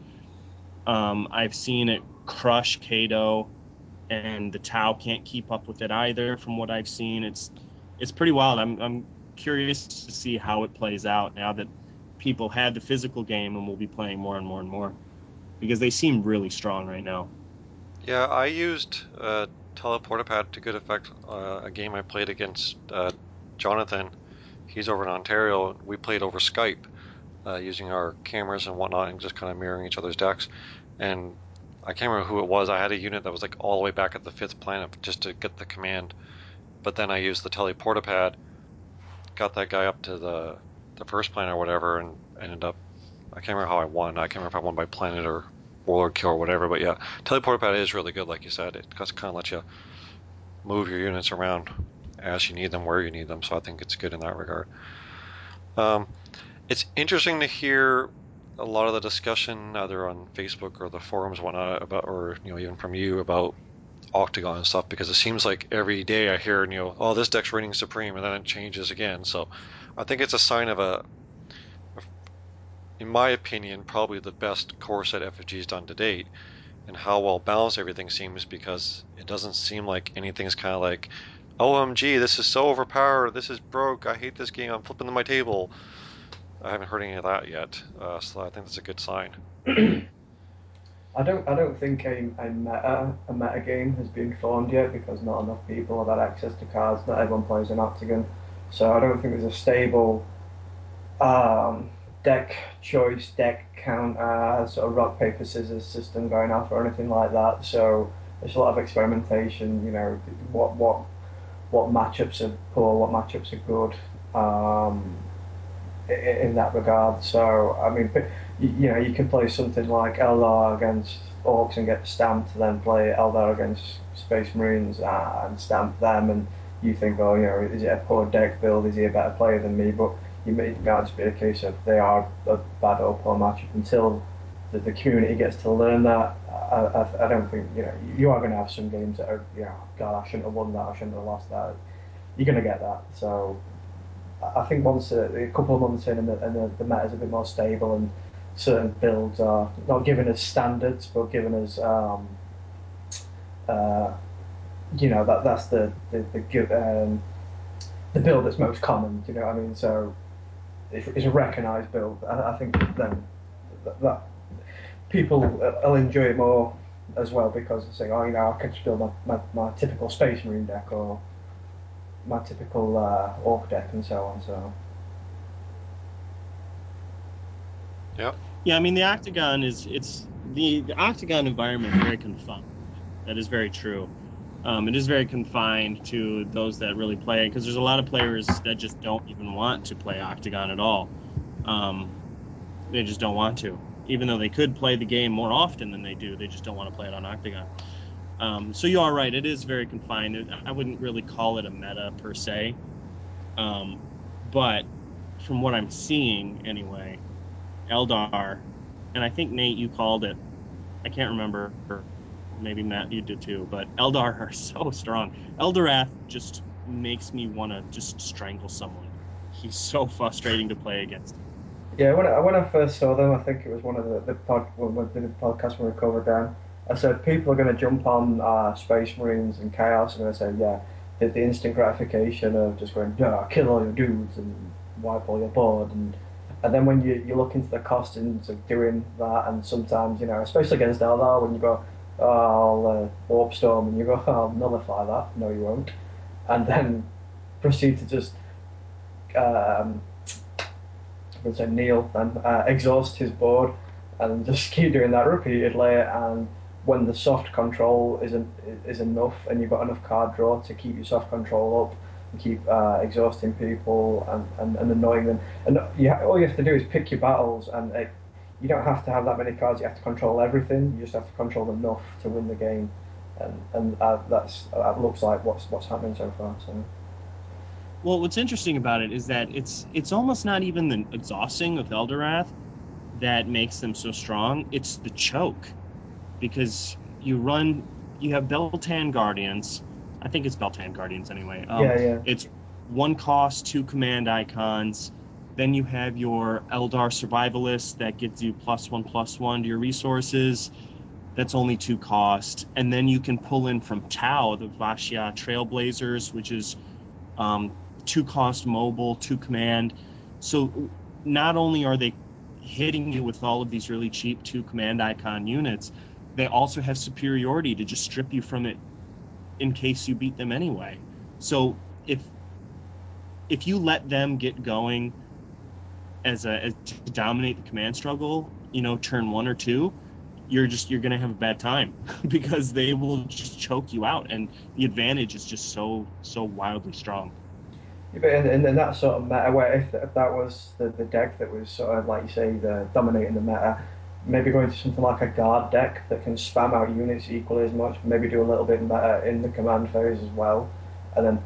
Um, I've seen it crush Cato and the Tau can't keep up with it either. From what I've seen, it's it's pretty wild. I'm I'm curious to see how it plays out now that people had the physical game and will be playing more and more and more because they seem really strong right now. Yeah, I used uh, Teleportapad to good effect. Uh, a game I played against uh, Jonathan. He's over in Ontario. We played over Skype uh, using our cameras and whatnot and just kind of mirroring each other's decks. And I can't remember who it was. I had a unit that was like all the way back at the fifth planet just to get the command. But then I used the teleporta pad, got that guy up to the the first planet or whatever, and ended up. I can't remember how I won. I can't remember if I won by planet or warlord kill or whatever. But yeah, teleporta pad is really good, like you said. It kind of lets you move your units around as you need them, where you need them. So I think it's good in that regard. Um, it's interesting to hear a lot of the discussion, either on Facebook or the forums, whatnot, about, or you know, even from you about OCTGN and stuff, because it seems like every day I hear, you know, oh, this deck's reigning supreme, and then it changes again. So I think it's a sign of a, in my opinion, probably the best core set FFG's done to date, and how well balanced everything seems, because it doesn't seem like anything's kind of like, OMG, this is so overpowered, this is broke, I hate this game, I'm flipping to my table. I haven't heard any of that yet, uh, so I think that's a good sign. I don't. I don't think a, a meta a meta game has been formed yet because not enough people have had access to cards. Not everyone plays an OCTGN, so I don't think there's a stable um, deck choice, deck count, uh, sort of rock paper scissors system going off or anything like that. So there's a lot of experimentation. You know, what what what matchups are poor, what matchups are good. Um, in that regard. So I mean, you know, you can play something like Eldar against Orcs and get stamped, then play Eldar against Space Marines and stamp them, and you think, oh, you know, is it a poor deck build? Is he a better player than me? But you might just be a case of they are a bad or poor matchup until the, the community gets to learn that. I, I, I don't think you know you are going to have some games that are know God I shouldn't have won that I shouldn't have lost that you're going to get that so I think once a, a couple of months in and, the, and the, the meta is a bit more stable and certain builds are not given as standards but given as um, uh, you know that that's the the the, um, the build that's most common. You know what I mean? So it's, it's a recognised build. I, I think then that, that, people will enjoy it more as well because they say, oh, you know, I can just build my, my, my typical Space Marine deck or my typical uh, Orc deck and so on. So. Yeah. Yeah, I mean the OCTGN is it's the, the OCTGN environment is very confined. That is very true. Um, it is very confined to those that really play because there's a lot of players that just don't even want to play OCTGN at all. Um, they just don't want to, even though they could play the game more often than they do. They just don't want to play it on OCTGN. Um, so you are right; it is very confined. I wouldn't really call it a meta per se, um, but from what I'm seeing anyway, Eldar, and I think Nate, you called it. I can't remember. Maybe Matt, you did too. But Eldar are so strong. Eldorath just makes me want to just strangle someone. He's so frustrating to play against. Yeah, when I, when I first saw them, I think it was one of the, the pod when the podcast when we covered them. I said people are going to jump on uh, Space Marines and Chaos, and I said, yeah, the, the instant gratification of just going, yeah, kill all your dudes and wipe all your board, and and then when you, you look into the costings of doing that, and sometimes you know, especially against Eldar, when you go, I'll uh, warp storm, and you go, I'll nullify that. No, you won't. And then proceed to just, um, to say kneel and uh, exhaust his board, and just keep doing that repeatedly. And when the soft control isn't is enough, and you've got enough card draw to keep your soft control up, and keep uh, exhausting people and, and, and annoying them, and you, all you have to do is pick your battles and. You don't have to have that many cards. You have to control everything. You just have to control enough to win the game, and and uh, that's that looks like what's what's happening so far. So. Well, what's interesting about it is that it's it's almost not even the exhausting of Eldorath that makes them so strong. It's the choke, because you run, you have Biel-Tan Guardians. I think it's Biel-Tan Guardians anyway. Um, yeah, yeah. It's one cost, two command icons then you have your Eldar Survivalist that gives you plus one plus one to your resources. That's only two cost. And then you can pull in from Tau the Vash'ya Trailblazers, which is um, two cost mobile, two command. So not only are they hitting you with all of these really cheap two command icon units, they also have superiority to just strip you from it in case you beat them anyway. So if if you let them get going as a as to dominate the command struggle, you know, turn one or two, you're just you're gonna have a bad time because they will just choke you out, and the advantage is just so so wildly strong. Yeah, but in, in, that sort of meta, where if, if that was the, the deck that was sort of like you say the dominating the meta, maybe going to something like a guard deck that can spam out units equally as much, maybe do a little bit better in the command phase as well, and then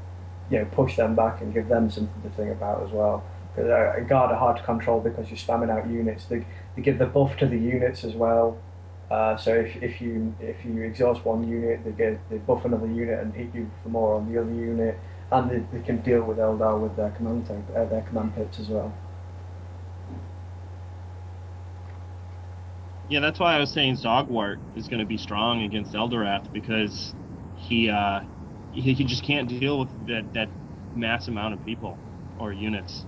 you know push them back and give them something to think about as well. A guard are hard to control because you're spamming out units. They, they give the buff to the units as well. Uh, so if, if you if you exhaust one unit, they get they buff another unit and hit you for more on the other unit, and they, they can deal with Eldar with their command tank, uh, their command pips as well. Yeah, that's why I was saying Zogwort is going to be strong against Eldorath because he uh, he, he just can't deal with that that mass amount of people or units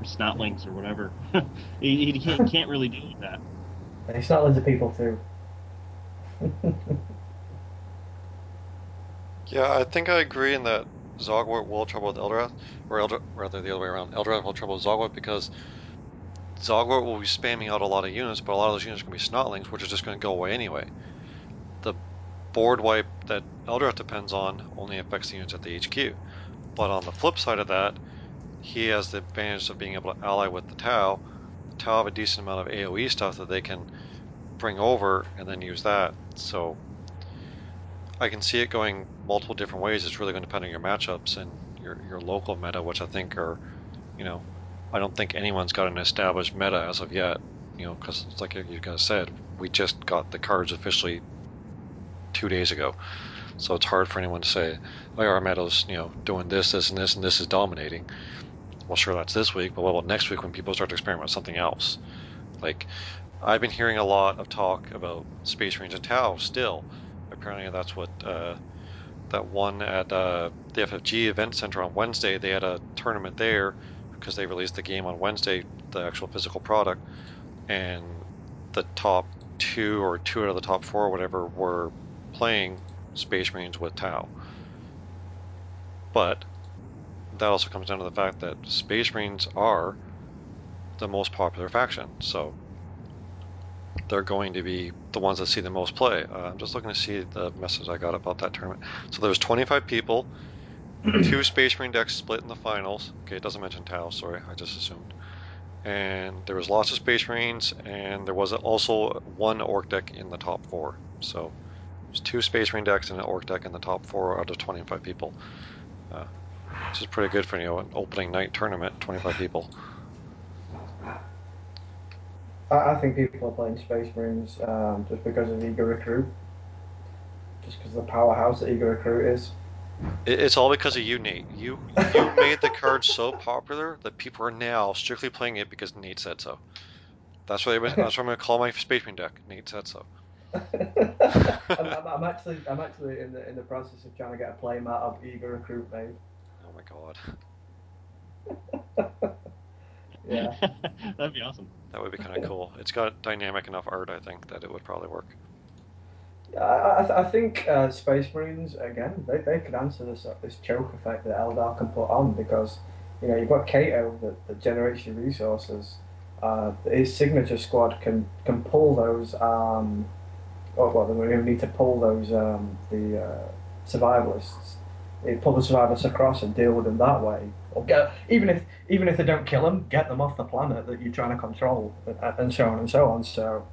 or snotlings or whatever. he, he can't, can't really deal with that. Yeah, snotlings are people too. yeah, I think I agree in that Zogwort will have trouble with Eldorath, or Eldra, rather the other way around. Eldorath will have trouble with Zogwort because Zogwort will be spamming out a lot of units, but a lot of those units are going to be Snotlings, which are just going to go away anyway. The board wipe that Eldorath depends on only affects the units at the HQ. But on the flip side of that, he has the advantage of being able to ally with the Tau. The Tau have a decent amount of AoE stuff that they can bring over and then use that. So I can see it going multiple different ways. It's really going to depend on your matchups and your your local meta, which I think are, you know, I don't think anyone's got an established meta as of yet. You know, because it's like you guys said, we just got the cards officially two days ago, so it's hard for anyone to say, "Oh, our meta's you know doing this, this, and this, and this is dominating." Well, sure, that's this week, but what about next week when people start to experiment with something else? Like, I've been hearing a lot of talk about Space Marines and Tau still. Apparently, that's what uh, that one at uh, the FFG Event Center on Wednesday. They had a tournament there because they released the game on Wednesday, the actual physical product, and the top two or two out of the top four or whatever were playing Space Marines with Tau. But that also comes down to the fact that Space Marines are the most popular faction, so they're going to be the ones that see the most play. Uh, I'm just looking to see the message I got about that tournament. So there's 25 people, two Space Marine decks split in the finals. Okay, it doesn't mention Tau, sorry, I just assumed. And there was lots of Space Marines, and there was also one Orc deck in the top four. So there's two Space Marine decks and an Orc deck in the top four out of 25 people. Uh, which is pretty good for you know an opening night tournament, 25 people. I, I think people are playing Space Marines um, just because of Eager Recruit. Just because of the powerhouse that Eager Recruit is. It, it's all because of you, Nate. You you made the card so popular that people are now strictly playing it because Nate said so. That's what, that's what I'm going to call my Space Marine deck. Nate said so. I'm, I'm, I'm actually I'm actually in the in the process of trying to get a play mat of Eager Recruit made. Oh my god. Yeah. That'd be awesome. That would be kind of cool. It's got dynamic enough art, I think, that it would probably work. Yeah, I, I, th- I think uh, Space Marines again they, they could answer this uh, this choke effect that Eldar can put on because you know you've got Cato that, that generates your resources. Uh, his signature squad can can pull those. Um, oh, well, they don't need to pull those um, the uh, survivalists. Pull the survivors across and deal with them that way, or get even if even if they don't kill them, get them off the planet that you're trying to control, and, so on and so on. So.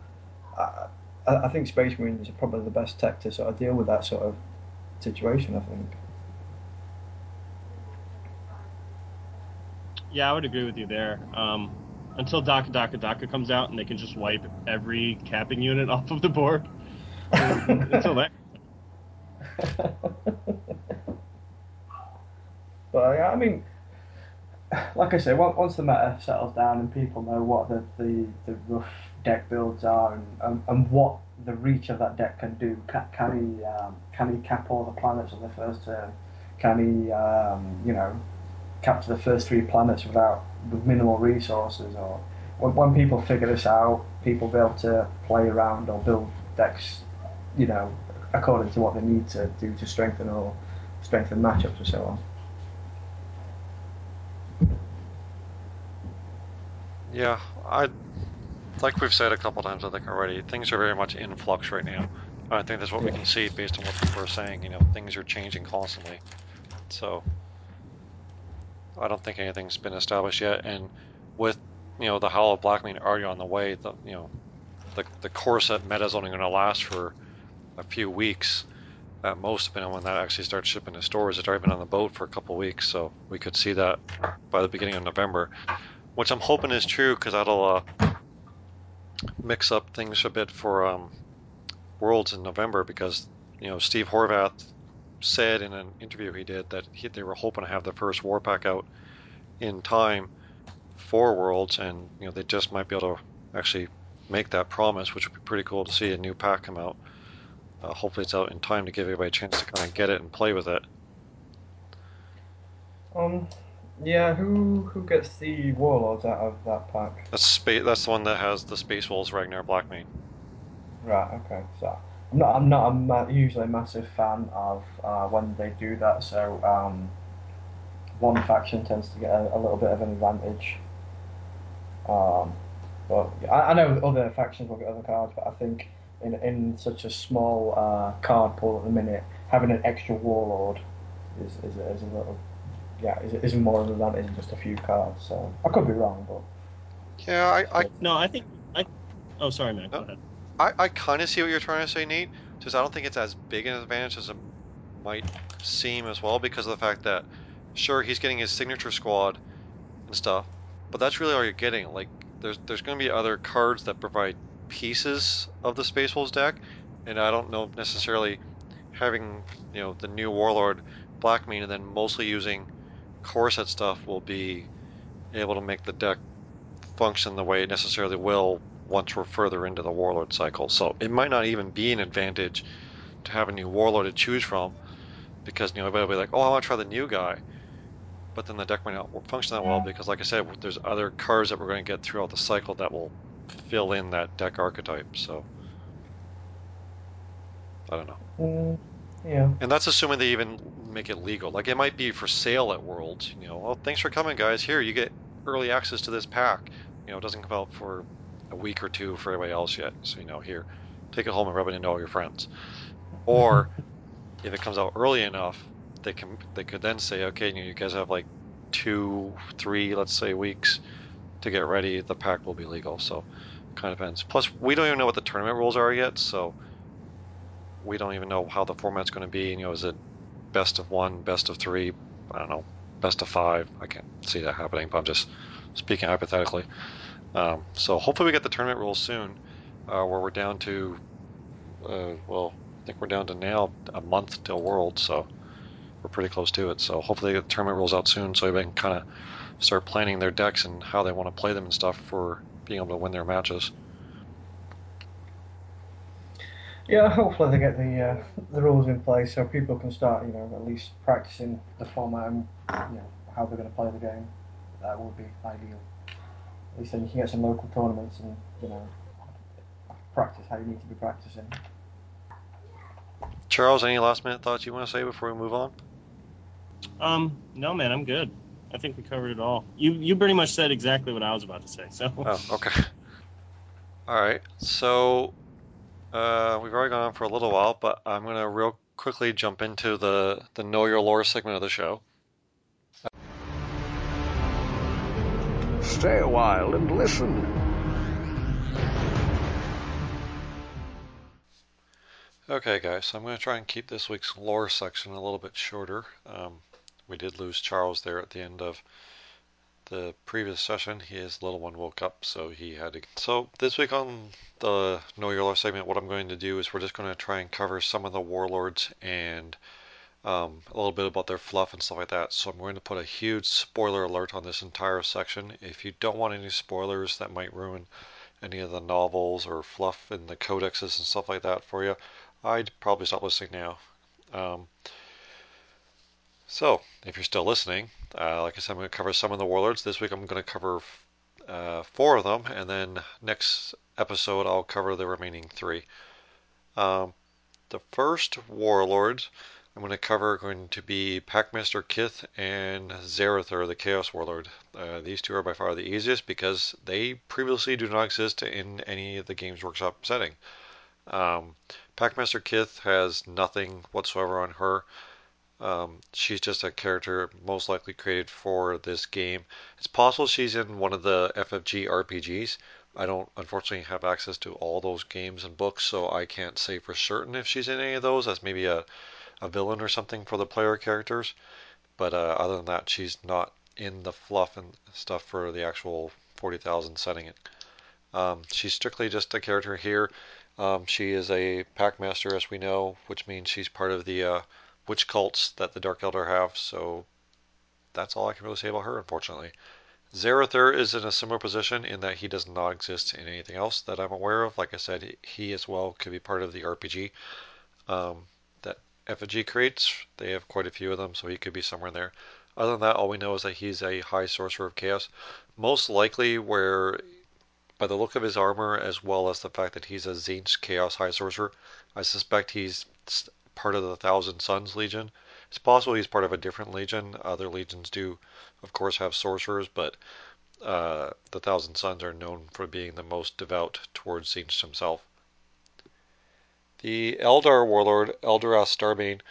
I, I think Space Marines are probably the best tech to sort of deal with that sort of situation. I think. Yeah, I would agree with you there. Um, until Dakka Dakka Dakka comes out and they can just wipe every capping unit off of the board. until that. but yeah, I mean, like I say, once the meta settles down and people know what the, the, the rough deck builds are and, and, and what the reach of that deck can do, can, can he um, can he cap all the planets on the first turn? Can he, um, you know, capture the first three planets without with minimal resources? Or when, when people figure this out, people be able to play around or build decks, you know, according to what they need to do to strengthen or strengthen matchups and so on. Yeah, I like we've said a couple times, I think already. Things are very much in flux right now. I think that's what we can see based on what people are saying. You know, things are changing constantly. So I don't think anything's been established yet. And with you know the Howl of Blackmane already on the way, the you know the the core set meta is only going to last for a few weeks at most, depending on when that actually starts shipping to stores. It's already been on the boat for a couple weeks, so we could see that by the beginning of November, which I'm hoping is true because that'll uh, mix up things a bit for um, Worlds in November because you know Steve Horvath said in an interview he did that he, they were hoping to have the first war pack out in time for Worlds, and you know they just might be able to actually make that promise, which would be pretty cool to see a new pack come out. Uh, hopefully, it's out in time to give everybody a chance to kind of get it and play with it. Um, yeah, who who gets the warlords out of that pack? That's space. That's the one that has the Space Wolves Ragnar Blackmane. Right. Okay. So I'm not I'm not a ma- usually a massive fan of uh, when they do that. So um, one faction tends to get a, a little bit of an advantage. Um, but I, I know other factions will get other cards, but I think in in such a small uh, card pool at the minute, having an extra warlord is is, is a little yeah, is, is more than that isn't just a few cards. So I could be wrong, but Yeah, I, I, No, I think I. Oh, sorry, man. Go ahead. I, I kind of see what you're trying to say, Nate. Just I don't think it's as big an advantage as it might seem as well because of the fact that, sure, he's getting his signature squad and stuff, but that's really all you're getting. Like, there's there's going to be other cards that provide pieces of the Space Wolves deck, and I don't know necessarily having you know the new Warlord Blackmane and then mostly using core set stuff will be able to make the deck function the way it necessarily will once we're further into the Warlord cycle. So it might not even be an advantage to have a new Warlord to choose from because you know everybody will be like, oh, I want to try the new guy. But then the deck might not function that well because, like I said, there's other cards that we're going to get throughout the cycle that will fill in that deck archetype. So I don't know. mm, yeah. And that's assuming they even make it legal. Like it might be for sale at Worlds. You know, well, thanks for coming, guys. Here, you get early access to this pack. You know, it doesn't come out for a week or two for everybody else yet. So you know, here, take it home and rub it into all your friends. Or if it comes out early enough, they can they could then say, okay, you, know, you guys have like two, three, let's say weeks to get ready. The pack will be legal. So kind of depends. Plus, we don't even know what the tournament rules are yet, so we don't even know how the format's going to be. You know, is it best of one, best of three? I don't know, best of five. I can't see that happening, but I'm just speaking hypothetically. Um, so hopefully we get the tournament rules soon, uh, where we're down to, uh, well, I think we're down to now a month till World, so we're pretty close to it. So hopefully the tournament rules out soon, so they can kind of start planning their decks and how they want to play them and stuff for being able to win their matches. Yeah, hopefully they get the uh, the rules in place so people can start, you know, at least practicing the format and you know how they're going to play the game. That would be ideal. At least then you can get some local tournaments and you know practice how you need to be practicing. Charles, any last minute thoughts you want to say before we move on? Um, no, man, I'm good. I think we covered it all. You you pretty much said exactly what I was about to say. So Oh, okay. All right. So uh, we've already gone on for a little while, but I'm gonna real quickly jump into the the know your lore segment of the show. Stay a while and listen. Okay, guys. So I'm gonna try and keep this week's lore section a little bit shorter. Um, we did lose Charles there at the end of the previous session. His little one woke up, so he had to. So this week on the Know Your Lore segment, what I'm going to do is we're just going to try and cover some of the warlords and um, a little bit about their fluff and stuff like that. So I'm going to put a huge spoiler alert on this entire section. If you don't want any spoilers that might ruin any of the novels or fluff in the codexes and stuff like that for you, I'd probably stop listening now. Um, so, if you're still listening, uh, like I said, I'm going to cover some of the warlords. This week I'm going to cover uh, four of them, and then next episode I'll cover the remaining three. Um, the first warlords I'm going to cover are going to be Packmaster Kith and Zarathur, the Chaos Warlord. Uh, these two are by far the easiest because they previously do not exist in any of the Games Workshop setting. Um, Packmaster Kith has nothing whatsoever on her. Um, she's just a character most likely created for this game. It's possible she's in one of the FFG RPGs. I don't unfortunately have access to all those games and books, so I can't say for certain if she's in any of those as maybe a, a villain or something for the player characters. But uh, other than that, she's not in the fluff and stuff for the actual 40,000 setting. Um, she's strictly just a character here. Um, she is a Packmaster, as we know, which means she's part of the uh, wych cults that the Dark Eldar have, so that's all I can really say about her, unfortunately. Zarathur is in a similar position in that he does not exist in anything else that I'm aware of. Like I said, he as well could be part of the RPG um, that FFG creates. They have quite a few of them, so he could be somewhere in there. Other than that, all we know is that he's a high sorcerer of chaos. Most likely, where by the look of his armor, as well as the fact that he's a Tzeentch Chaos High Sorcerer, I suspect he's part of the Thousand Sons Legion. It's possible he's part of a different legion. Other legions do, of course, have sorcerers, but uh, the Thousand Sons are known for being the most devout towards Tzeentch himself. The Eldar warlord, Eldorath Starbane,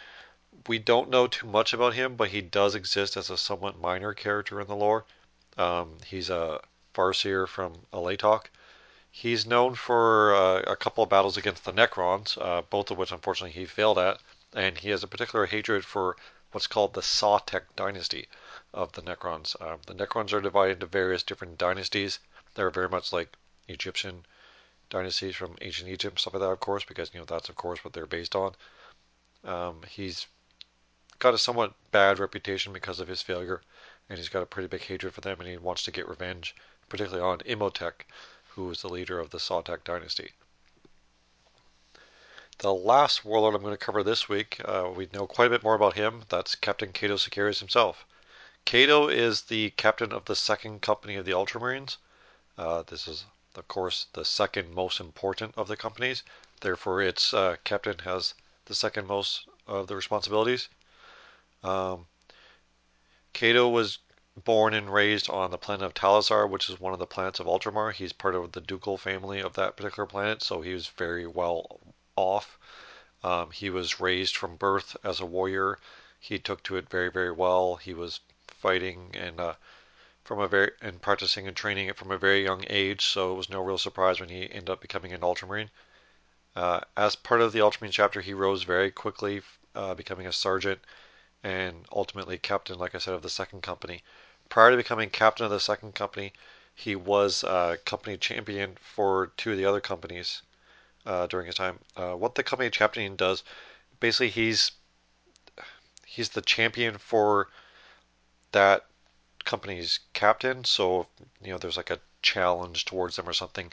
we don't know too much about him, but he does exist as a somewhat minor character in the lore. Um, he's a Farseer from Alaitoc. He's known for uh, a couple of battles against the Necrons, uh, both of which unfortunately he failed at, and he has a particular hatred for what's called the Sautekh dynasty of the Necrons. Uh, the Necrons are divided into various different dynasties. They're very much like Egyptian dynasties from ancient Egypt, stuff like that, of course, because you know that's of course what they're based on. Um, he's got a somewhat bad reputation because of his failure, and he's got a pretty big hatred for them, and he wants to get revenge, particularly on Imotekh, who was the leader of the Sautekh dynasty. The last warlord I'm going to cover this week, uh, we know quite a bit more about him. That's Captain Cato Sicarius himself. Cato is the captain of the second company of the Ultramarines. Uh, this is, of course, the second most important of the companies. Therefore, its uh, captain has the second most of the responsibilities. Um, Cato was born and raised on the planet of Talassar, which is one of the planets of Ultramar. He's part of the ducal family of that particular planet, so he was very well off. Um, he was raised from birth as a warrior. He took to it very, very well. He was fighting and uh, from a very and practicing and training it from a very young age, so it was no real surprise when he ended up becoming an Ultramarine. Uh, as part of the Ultramarine chapter, he rose very quickly, uh, becoming a sergeant and ultimately captain, like I said, of the second company. Prior to becoming captain of the second company, he was uh, company champion for two of the other companies uh, during his time. Uh, what the company champion does, basically, he's he's the champion for that company's captain. So you know, there's like a challenge towards them or something.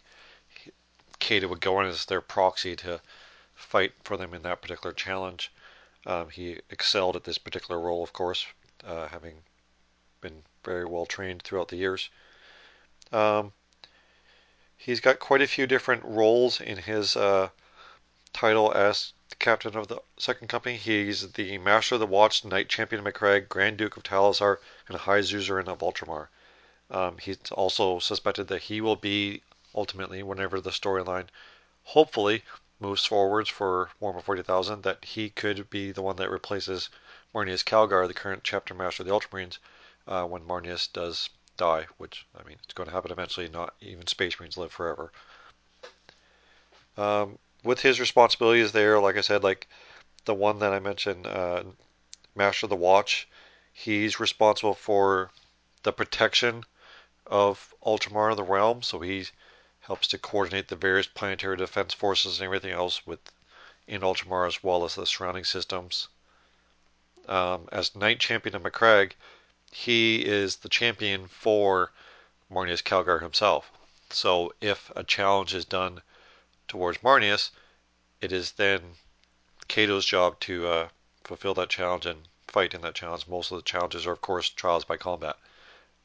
Cato would go in as their proxy to fight for them in that particular challenge. Um, he excelled at this particular role, of course, uh, having been very well trained throughout the years. Um, he's got quite a few different roles in his uh, title as captain of the second company. He's the Master of the Watch, Knight Champion of Macragge, Grand Duke of Talassar, and High Suzerain of Ultramar. Um, he's also suspected that he will be ultimately, whenever the storyline hopefully moves forwards for Warhammer 40,000, that he could be the one that replaces Marneus Calgar, the current chapter master of the Ultramarines, uh, when Marneus does die, which, I mean, it's going to happen eventually. Not even Space Marines live forever. Um, with his responsibilities there, like I said, like the one that I mentioned, uh, Master of the Watch, he's responsible for the protection of Ultramar, the realm, so he helps to coordinate the various planetary defense forces and everything else with in Ultramar as well as the surrounding systems. Um, as Knight Champion of Macragge, he is the champion for Marneus Calgar himself. So if a challenge is done towards Marneus, it is then Cato's job to uh, fulfill that challenge and fight in that challenge. Most of the challenges are, of course, trials by combat.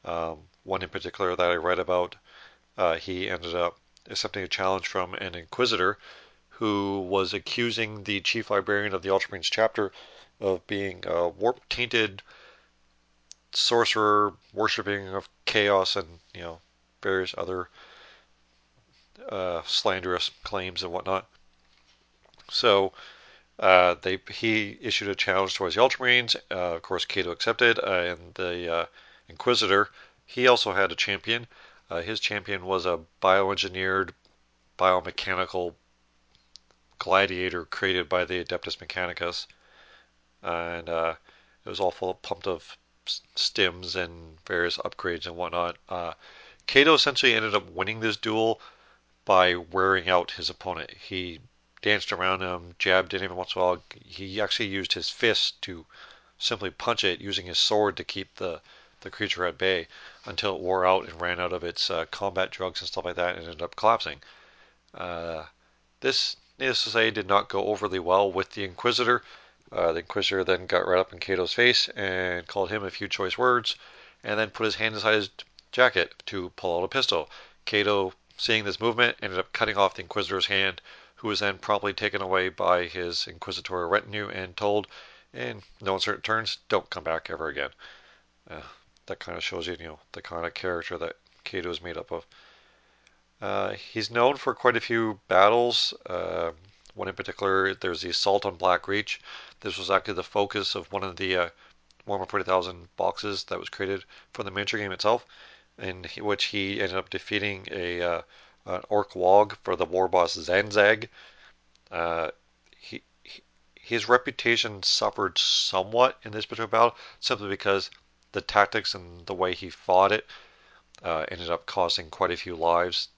Um, one in particular that I read about, uh, he ended up accepting a challenge from an inquisitor who was accusing the chief librarian of the Ultramarines chapter of being a warp tainted sorcerer, worshipping of chaos, and you know various other uh, slanderous claims and whatnot. So uh, they he issued a challenge towards the Ultramarines. Uh, of course, Cato accepted, uh, and the uh, Inquisitor he also had a champion. Uh, his champion was a bioengineered, biomechanical gladiator created by the Adeptus Mechanicus, and it was all full of pumped of stims and various upgrades and whatnot. Cato essentially ended up winning this duel by wearing out his opponent. He danced around him, jabbed at him once in a while. He actually used his fist to simply punch it, using his sword to keep the, the creature at bay until it wore out and ran out of its uh, combat drugs and stuff like that and ended up collapsing. Uh, this, needless to say, did not go overly well with the Inquisitor. Uh, the Inquisitor then got right up in Cato's face and called him a few choice words and then put his hand inside his jacket to pull out a pistol. Cato, seeing this movement, ended up cutting off the Inquisitor's hand who was then promptly taken away by his inquisitorial retinue and told, in no uncertain terms, don't come back ever again. Uh, that kind of shows you, you know, the kind of character that Cato is made up of. Uh, he's known for quite a few battles. Uh, one in particular, there's the assault on Black Reach. This was actually the focus of one of the uh, Warhammer 40,000 boxes that was created for the miniature game itself, in which he ended up defeating a uh, an orc wog for the war boss Zanzag. Uh, he, he, his reputation suffered somewhat in this particular battle simply because the tactics and the way he fought it uh, ended up costing quite a few lives.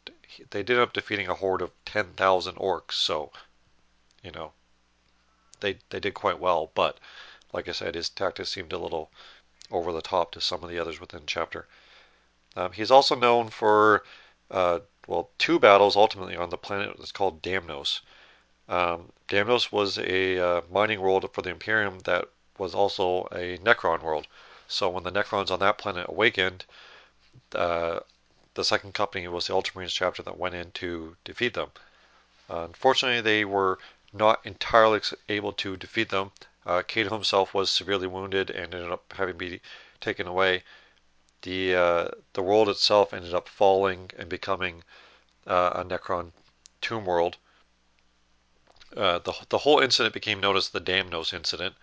They did end up defeating a horde of 10,000 orcs, so you know they they did quite well. But like I said, his tactics seemed a little over the top to some of the others within chapter. Um, he's also known for uh, well two battles ultimately on the planet that's called Damnos. Um, Damnos was a uh, mining world for the Imperium that was also a Necron world. So when the Necrons on that planet awakened, uh, the second company was the Ultramarines chapter that went in to defeat them. Uh, unfortunately, they were not entirely able to defeat them. Uh, Cato himself was severely wounded and ended up having to be taken away. The uh, the world itself ended up falling and becoming uh, a Necron tomb world. Uh, the the whole incident became known as the Damnos incident.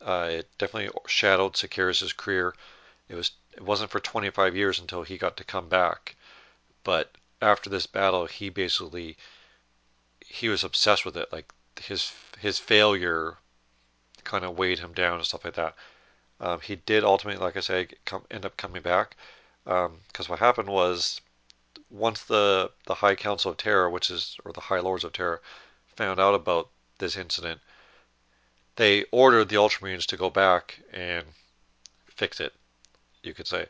Uh, it definitely shadowed Sicarius' career. It was it wasn't for 25 years until he got to come back, but after this battle, he basically he was obsessed with it. Like his his failure kind of weighed him down and stuff like that. Um, he did ultimately, like I say, come, end up coming back because um, what happened was once the the High Council of Terra, which is or the High Lords of Terra, found out about this incident, they ordered the Ultramarines to go back and fix it. You could say.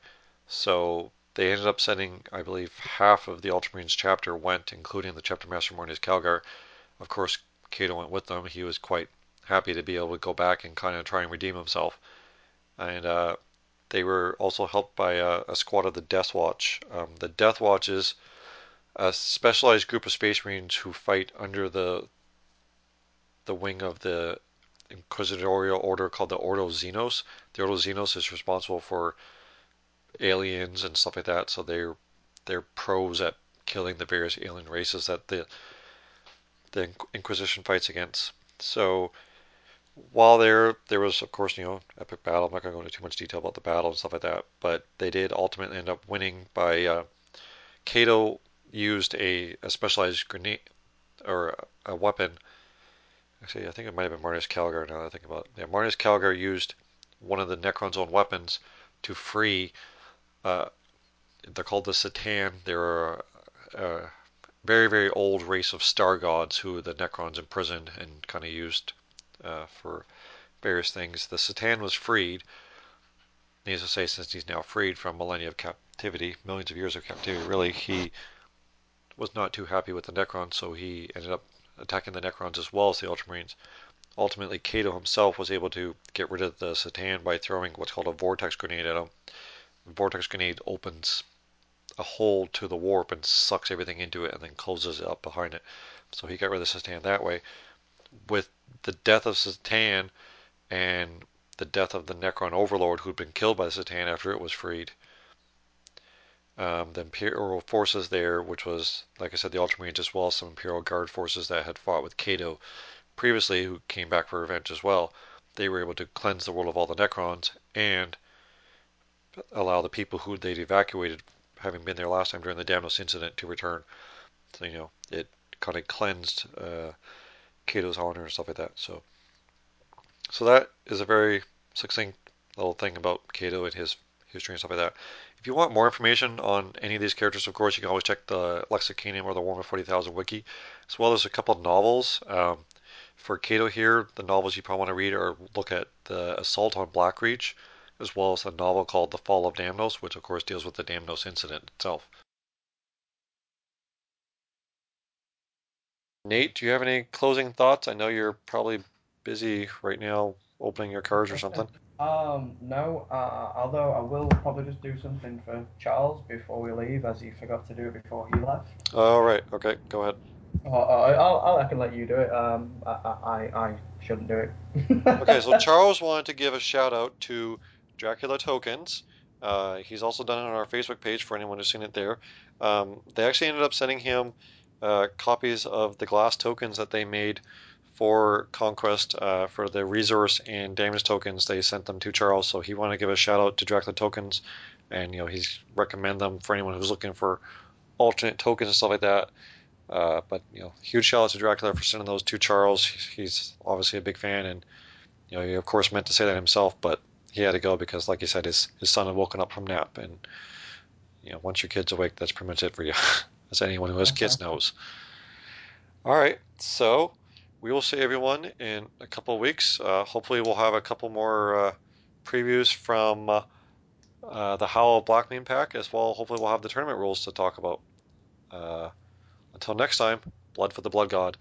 So they ended up sending, I believe, half of the Ultramarines chapter went, including the chapter master Marneus Calgar. Of course, Cato went with them. He was quite happy to be able to go back and kind of try and redeem himself. And uh, they were also helped by a, a squad of the Death Watch. Um, the Death Watch is a specialized group of Space Marines who fight under the the wing of the Inquisitorial Order called the Ordo Xenos. The Ordo Xenos is responsible for aliens and stuff like that. So they're they're pros at killing the various alien races that the the Inquisition fights against. So while there there was of course you know epic battle. I'm not going to go into too much detail about the battle and stuff like that, but they did ultimately end up winning by uh, Cato used a, a specialized grenade or a weapon. Actually, I think it might have been Marneus Calgar now that I think about it. Yeah, Marneus Calgar used one of the Necron's own weapons to free uh, they're called the C'tan. They're a, very, very old race of star gods who the Necrons imprisoned and kind of used uh, for various things. The C'tan was freed. Needless to say, since he's now freed from millennia of captivity, millions of years of captivity, really, he was not too happy with the Necrons, so he ended up attacking the Necrons as well as the Ultramarines. Ultimately, Cato himself was able to get rid of the C'tan by throwing what's called a vortex grenade at him vortex grenade opens a hole to the warp and sucks everything into it and then closes it up behind it. So he got rid of C'tan that way. With the death of C'tan and the death of the Necron Overlord who'd been killed by C'tan after it was freed, um, the Imperial forces there, which was, like I said, the Ultramarines as well as some Imperial Guard forces that had fought with Cato previously, who came back for revenge as well, they were able to cleanse the world of all the Necrons and allow the people who they'd evacuated, having been there last time during the Damnos incident, to return. So, you know, it kind of cleansed uh, Cato's honor and stuff like that. So, so that is a very succinct little thing about Cato and his history and stuff like that. If you want more information on any of these characters, of course, you can always check the Lexicanium or the Warhammer 40,000 wiki, as well as a couple of novels. Um, for Cato here, the novels you probably want to read or look at the Assault on Blackreach, as well as a novel called The Fall of Damnos, which of course deals with the Damnos incident itself. Nate, do you have any closing thoughts? I know you're probably busy right now opening your cards or something. Um, no, uh, although I will probably just do something for Charles before we leave, as he forgot to do it before he left. All right, okay, go ahead. Oh, I'll, I'll, I can let you do it. Um, I, I, I shouldn't do it. okay, so Charles wanted to give a shout out to Dracula Tokens. Uh, he's also done it on our Facebook page for anyone who's seen it there. Um, they actually ended up sending him uh, copies of the glass tokens that they made for Conquest uh, for the resource and damage tokens. They sent them to Charles, so he wanted to give a shout out to Dracula tokens, and you know he's recommend them for anyone who's looking for alternate tokens and stuff like that. Uh, but you know, huge shout out to Dracula for sending those to Charles. He's obviously a big fan, and you know, he of course meant to say that himself, but he had to go because, like you said, his his son had woken up from nap, and you know, once your kid's awake, that's pretty much it for you, as anyone who has kids knows. All right, so we will see everyone in a couple of weeks. Uh, hopefully, we'll have a couple more uh, previews from uh, uh the Howl of Blackmane pack as well. Hopefully, we'll have the tournament rules to talk about. Uh, until next time, blood for the blood god.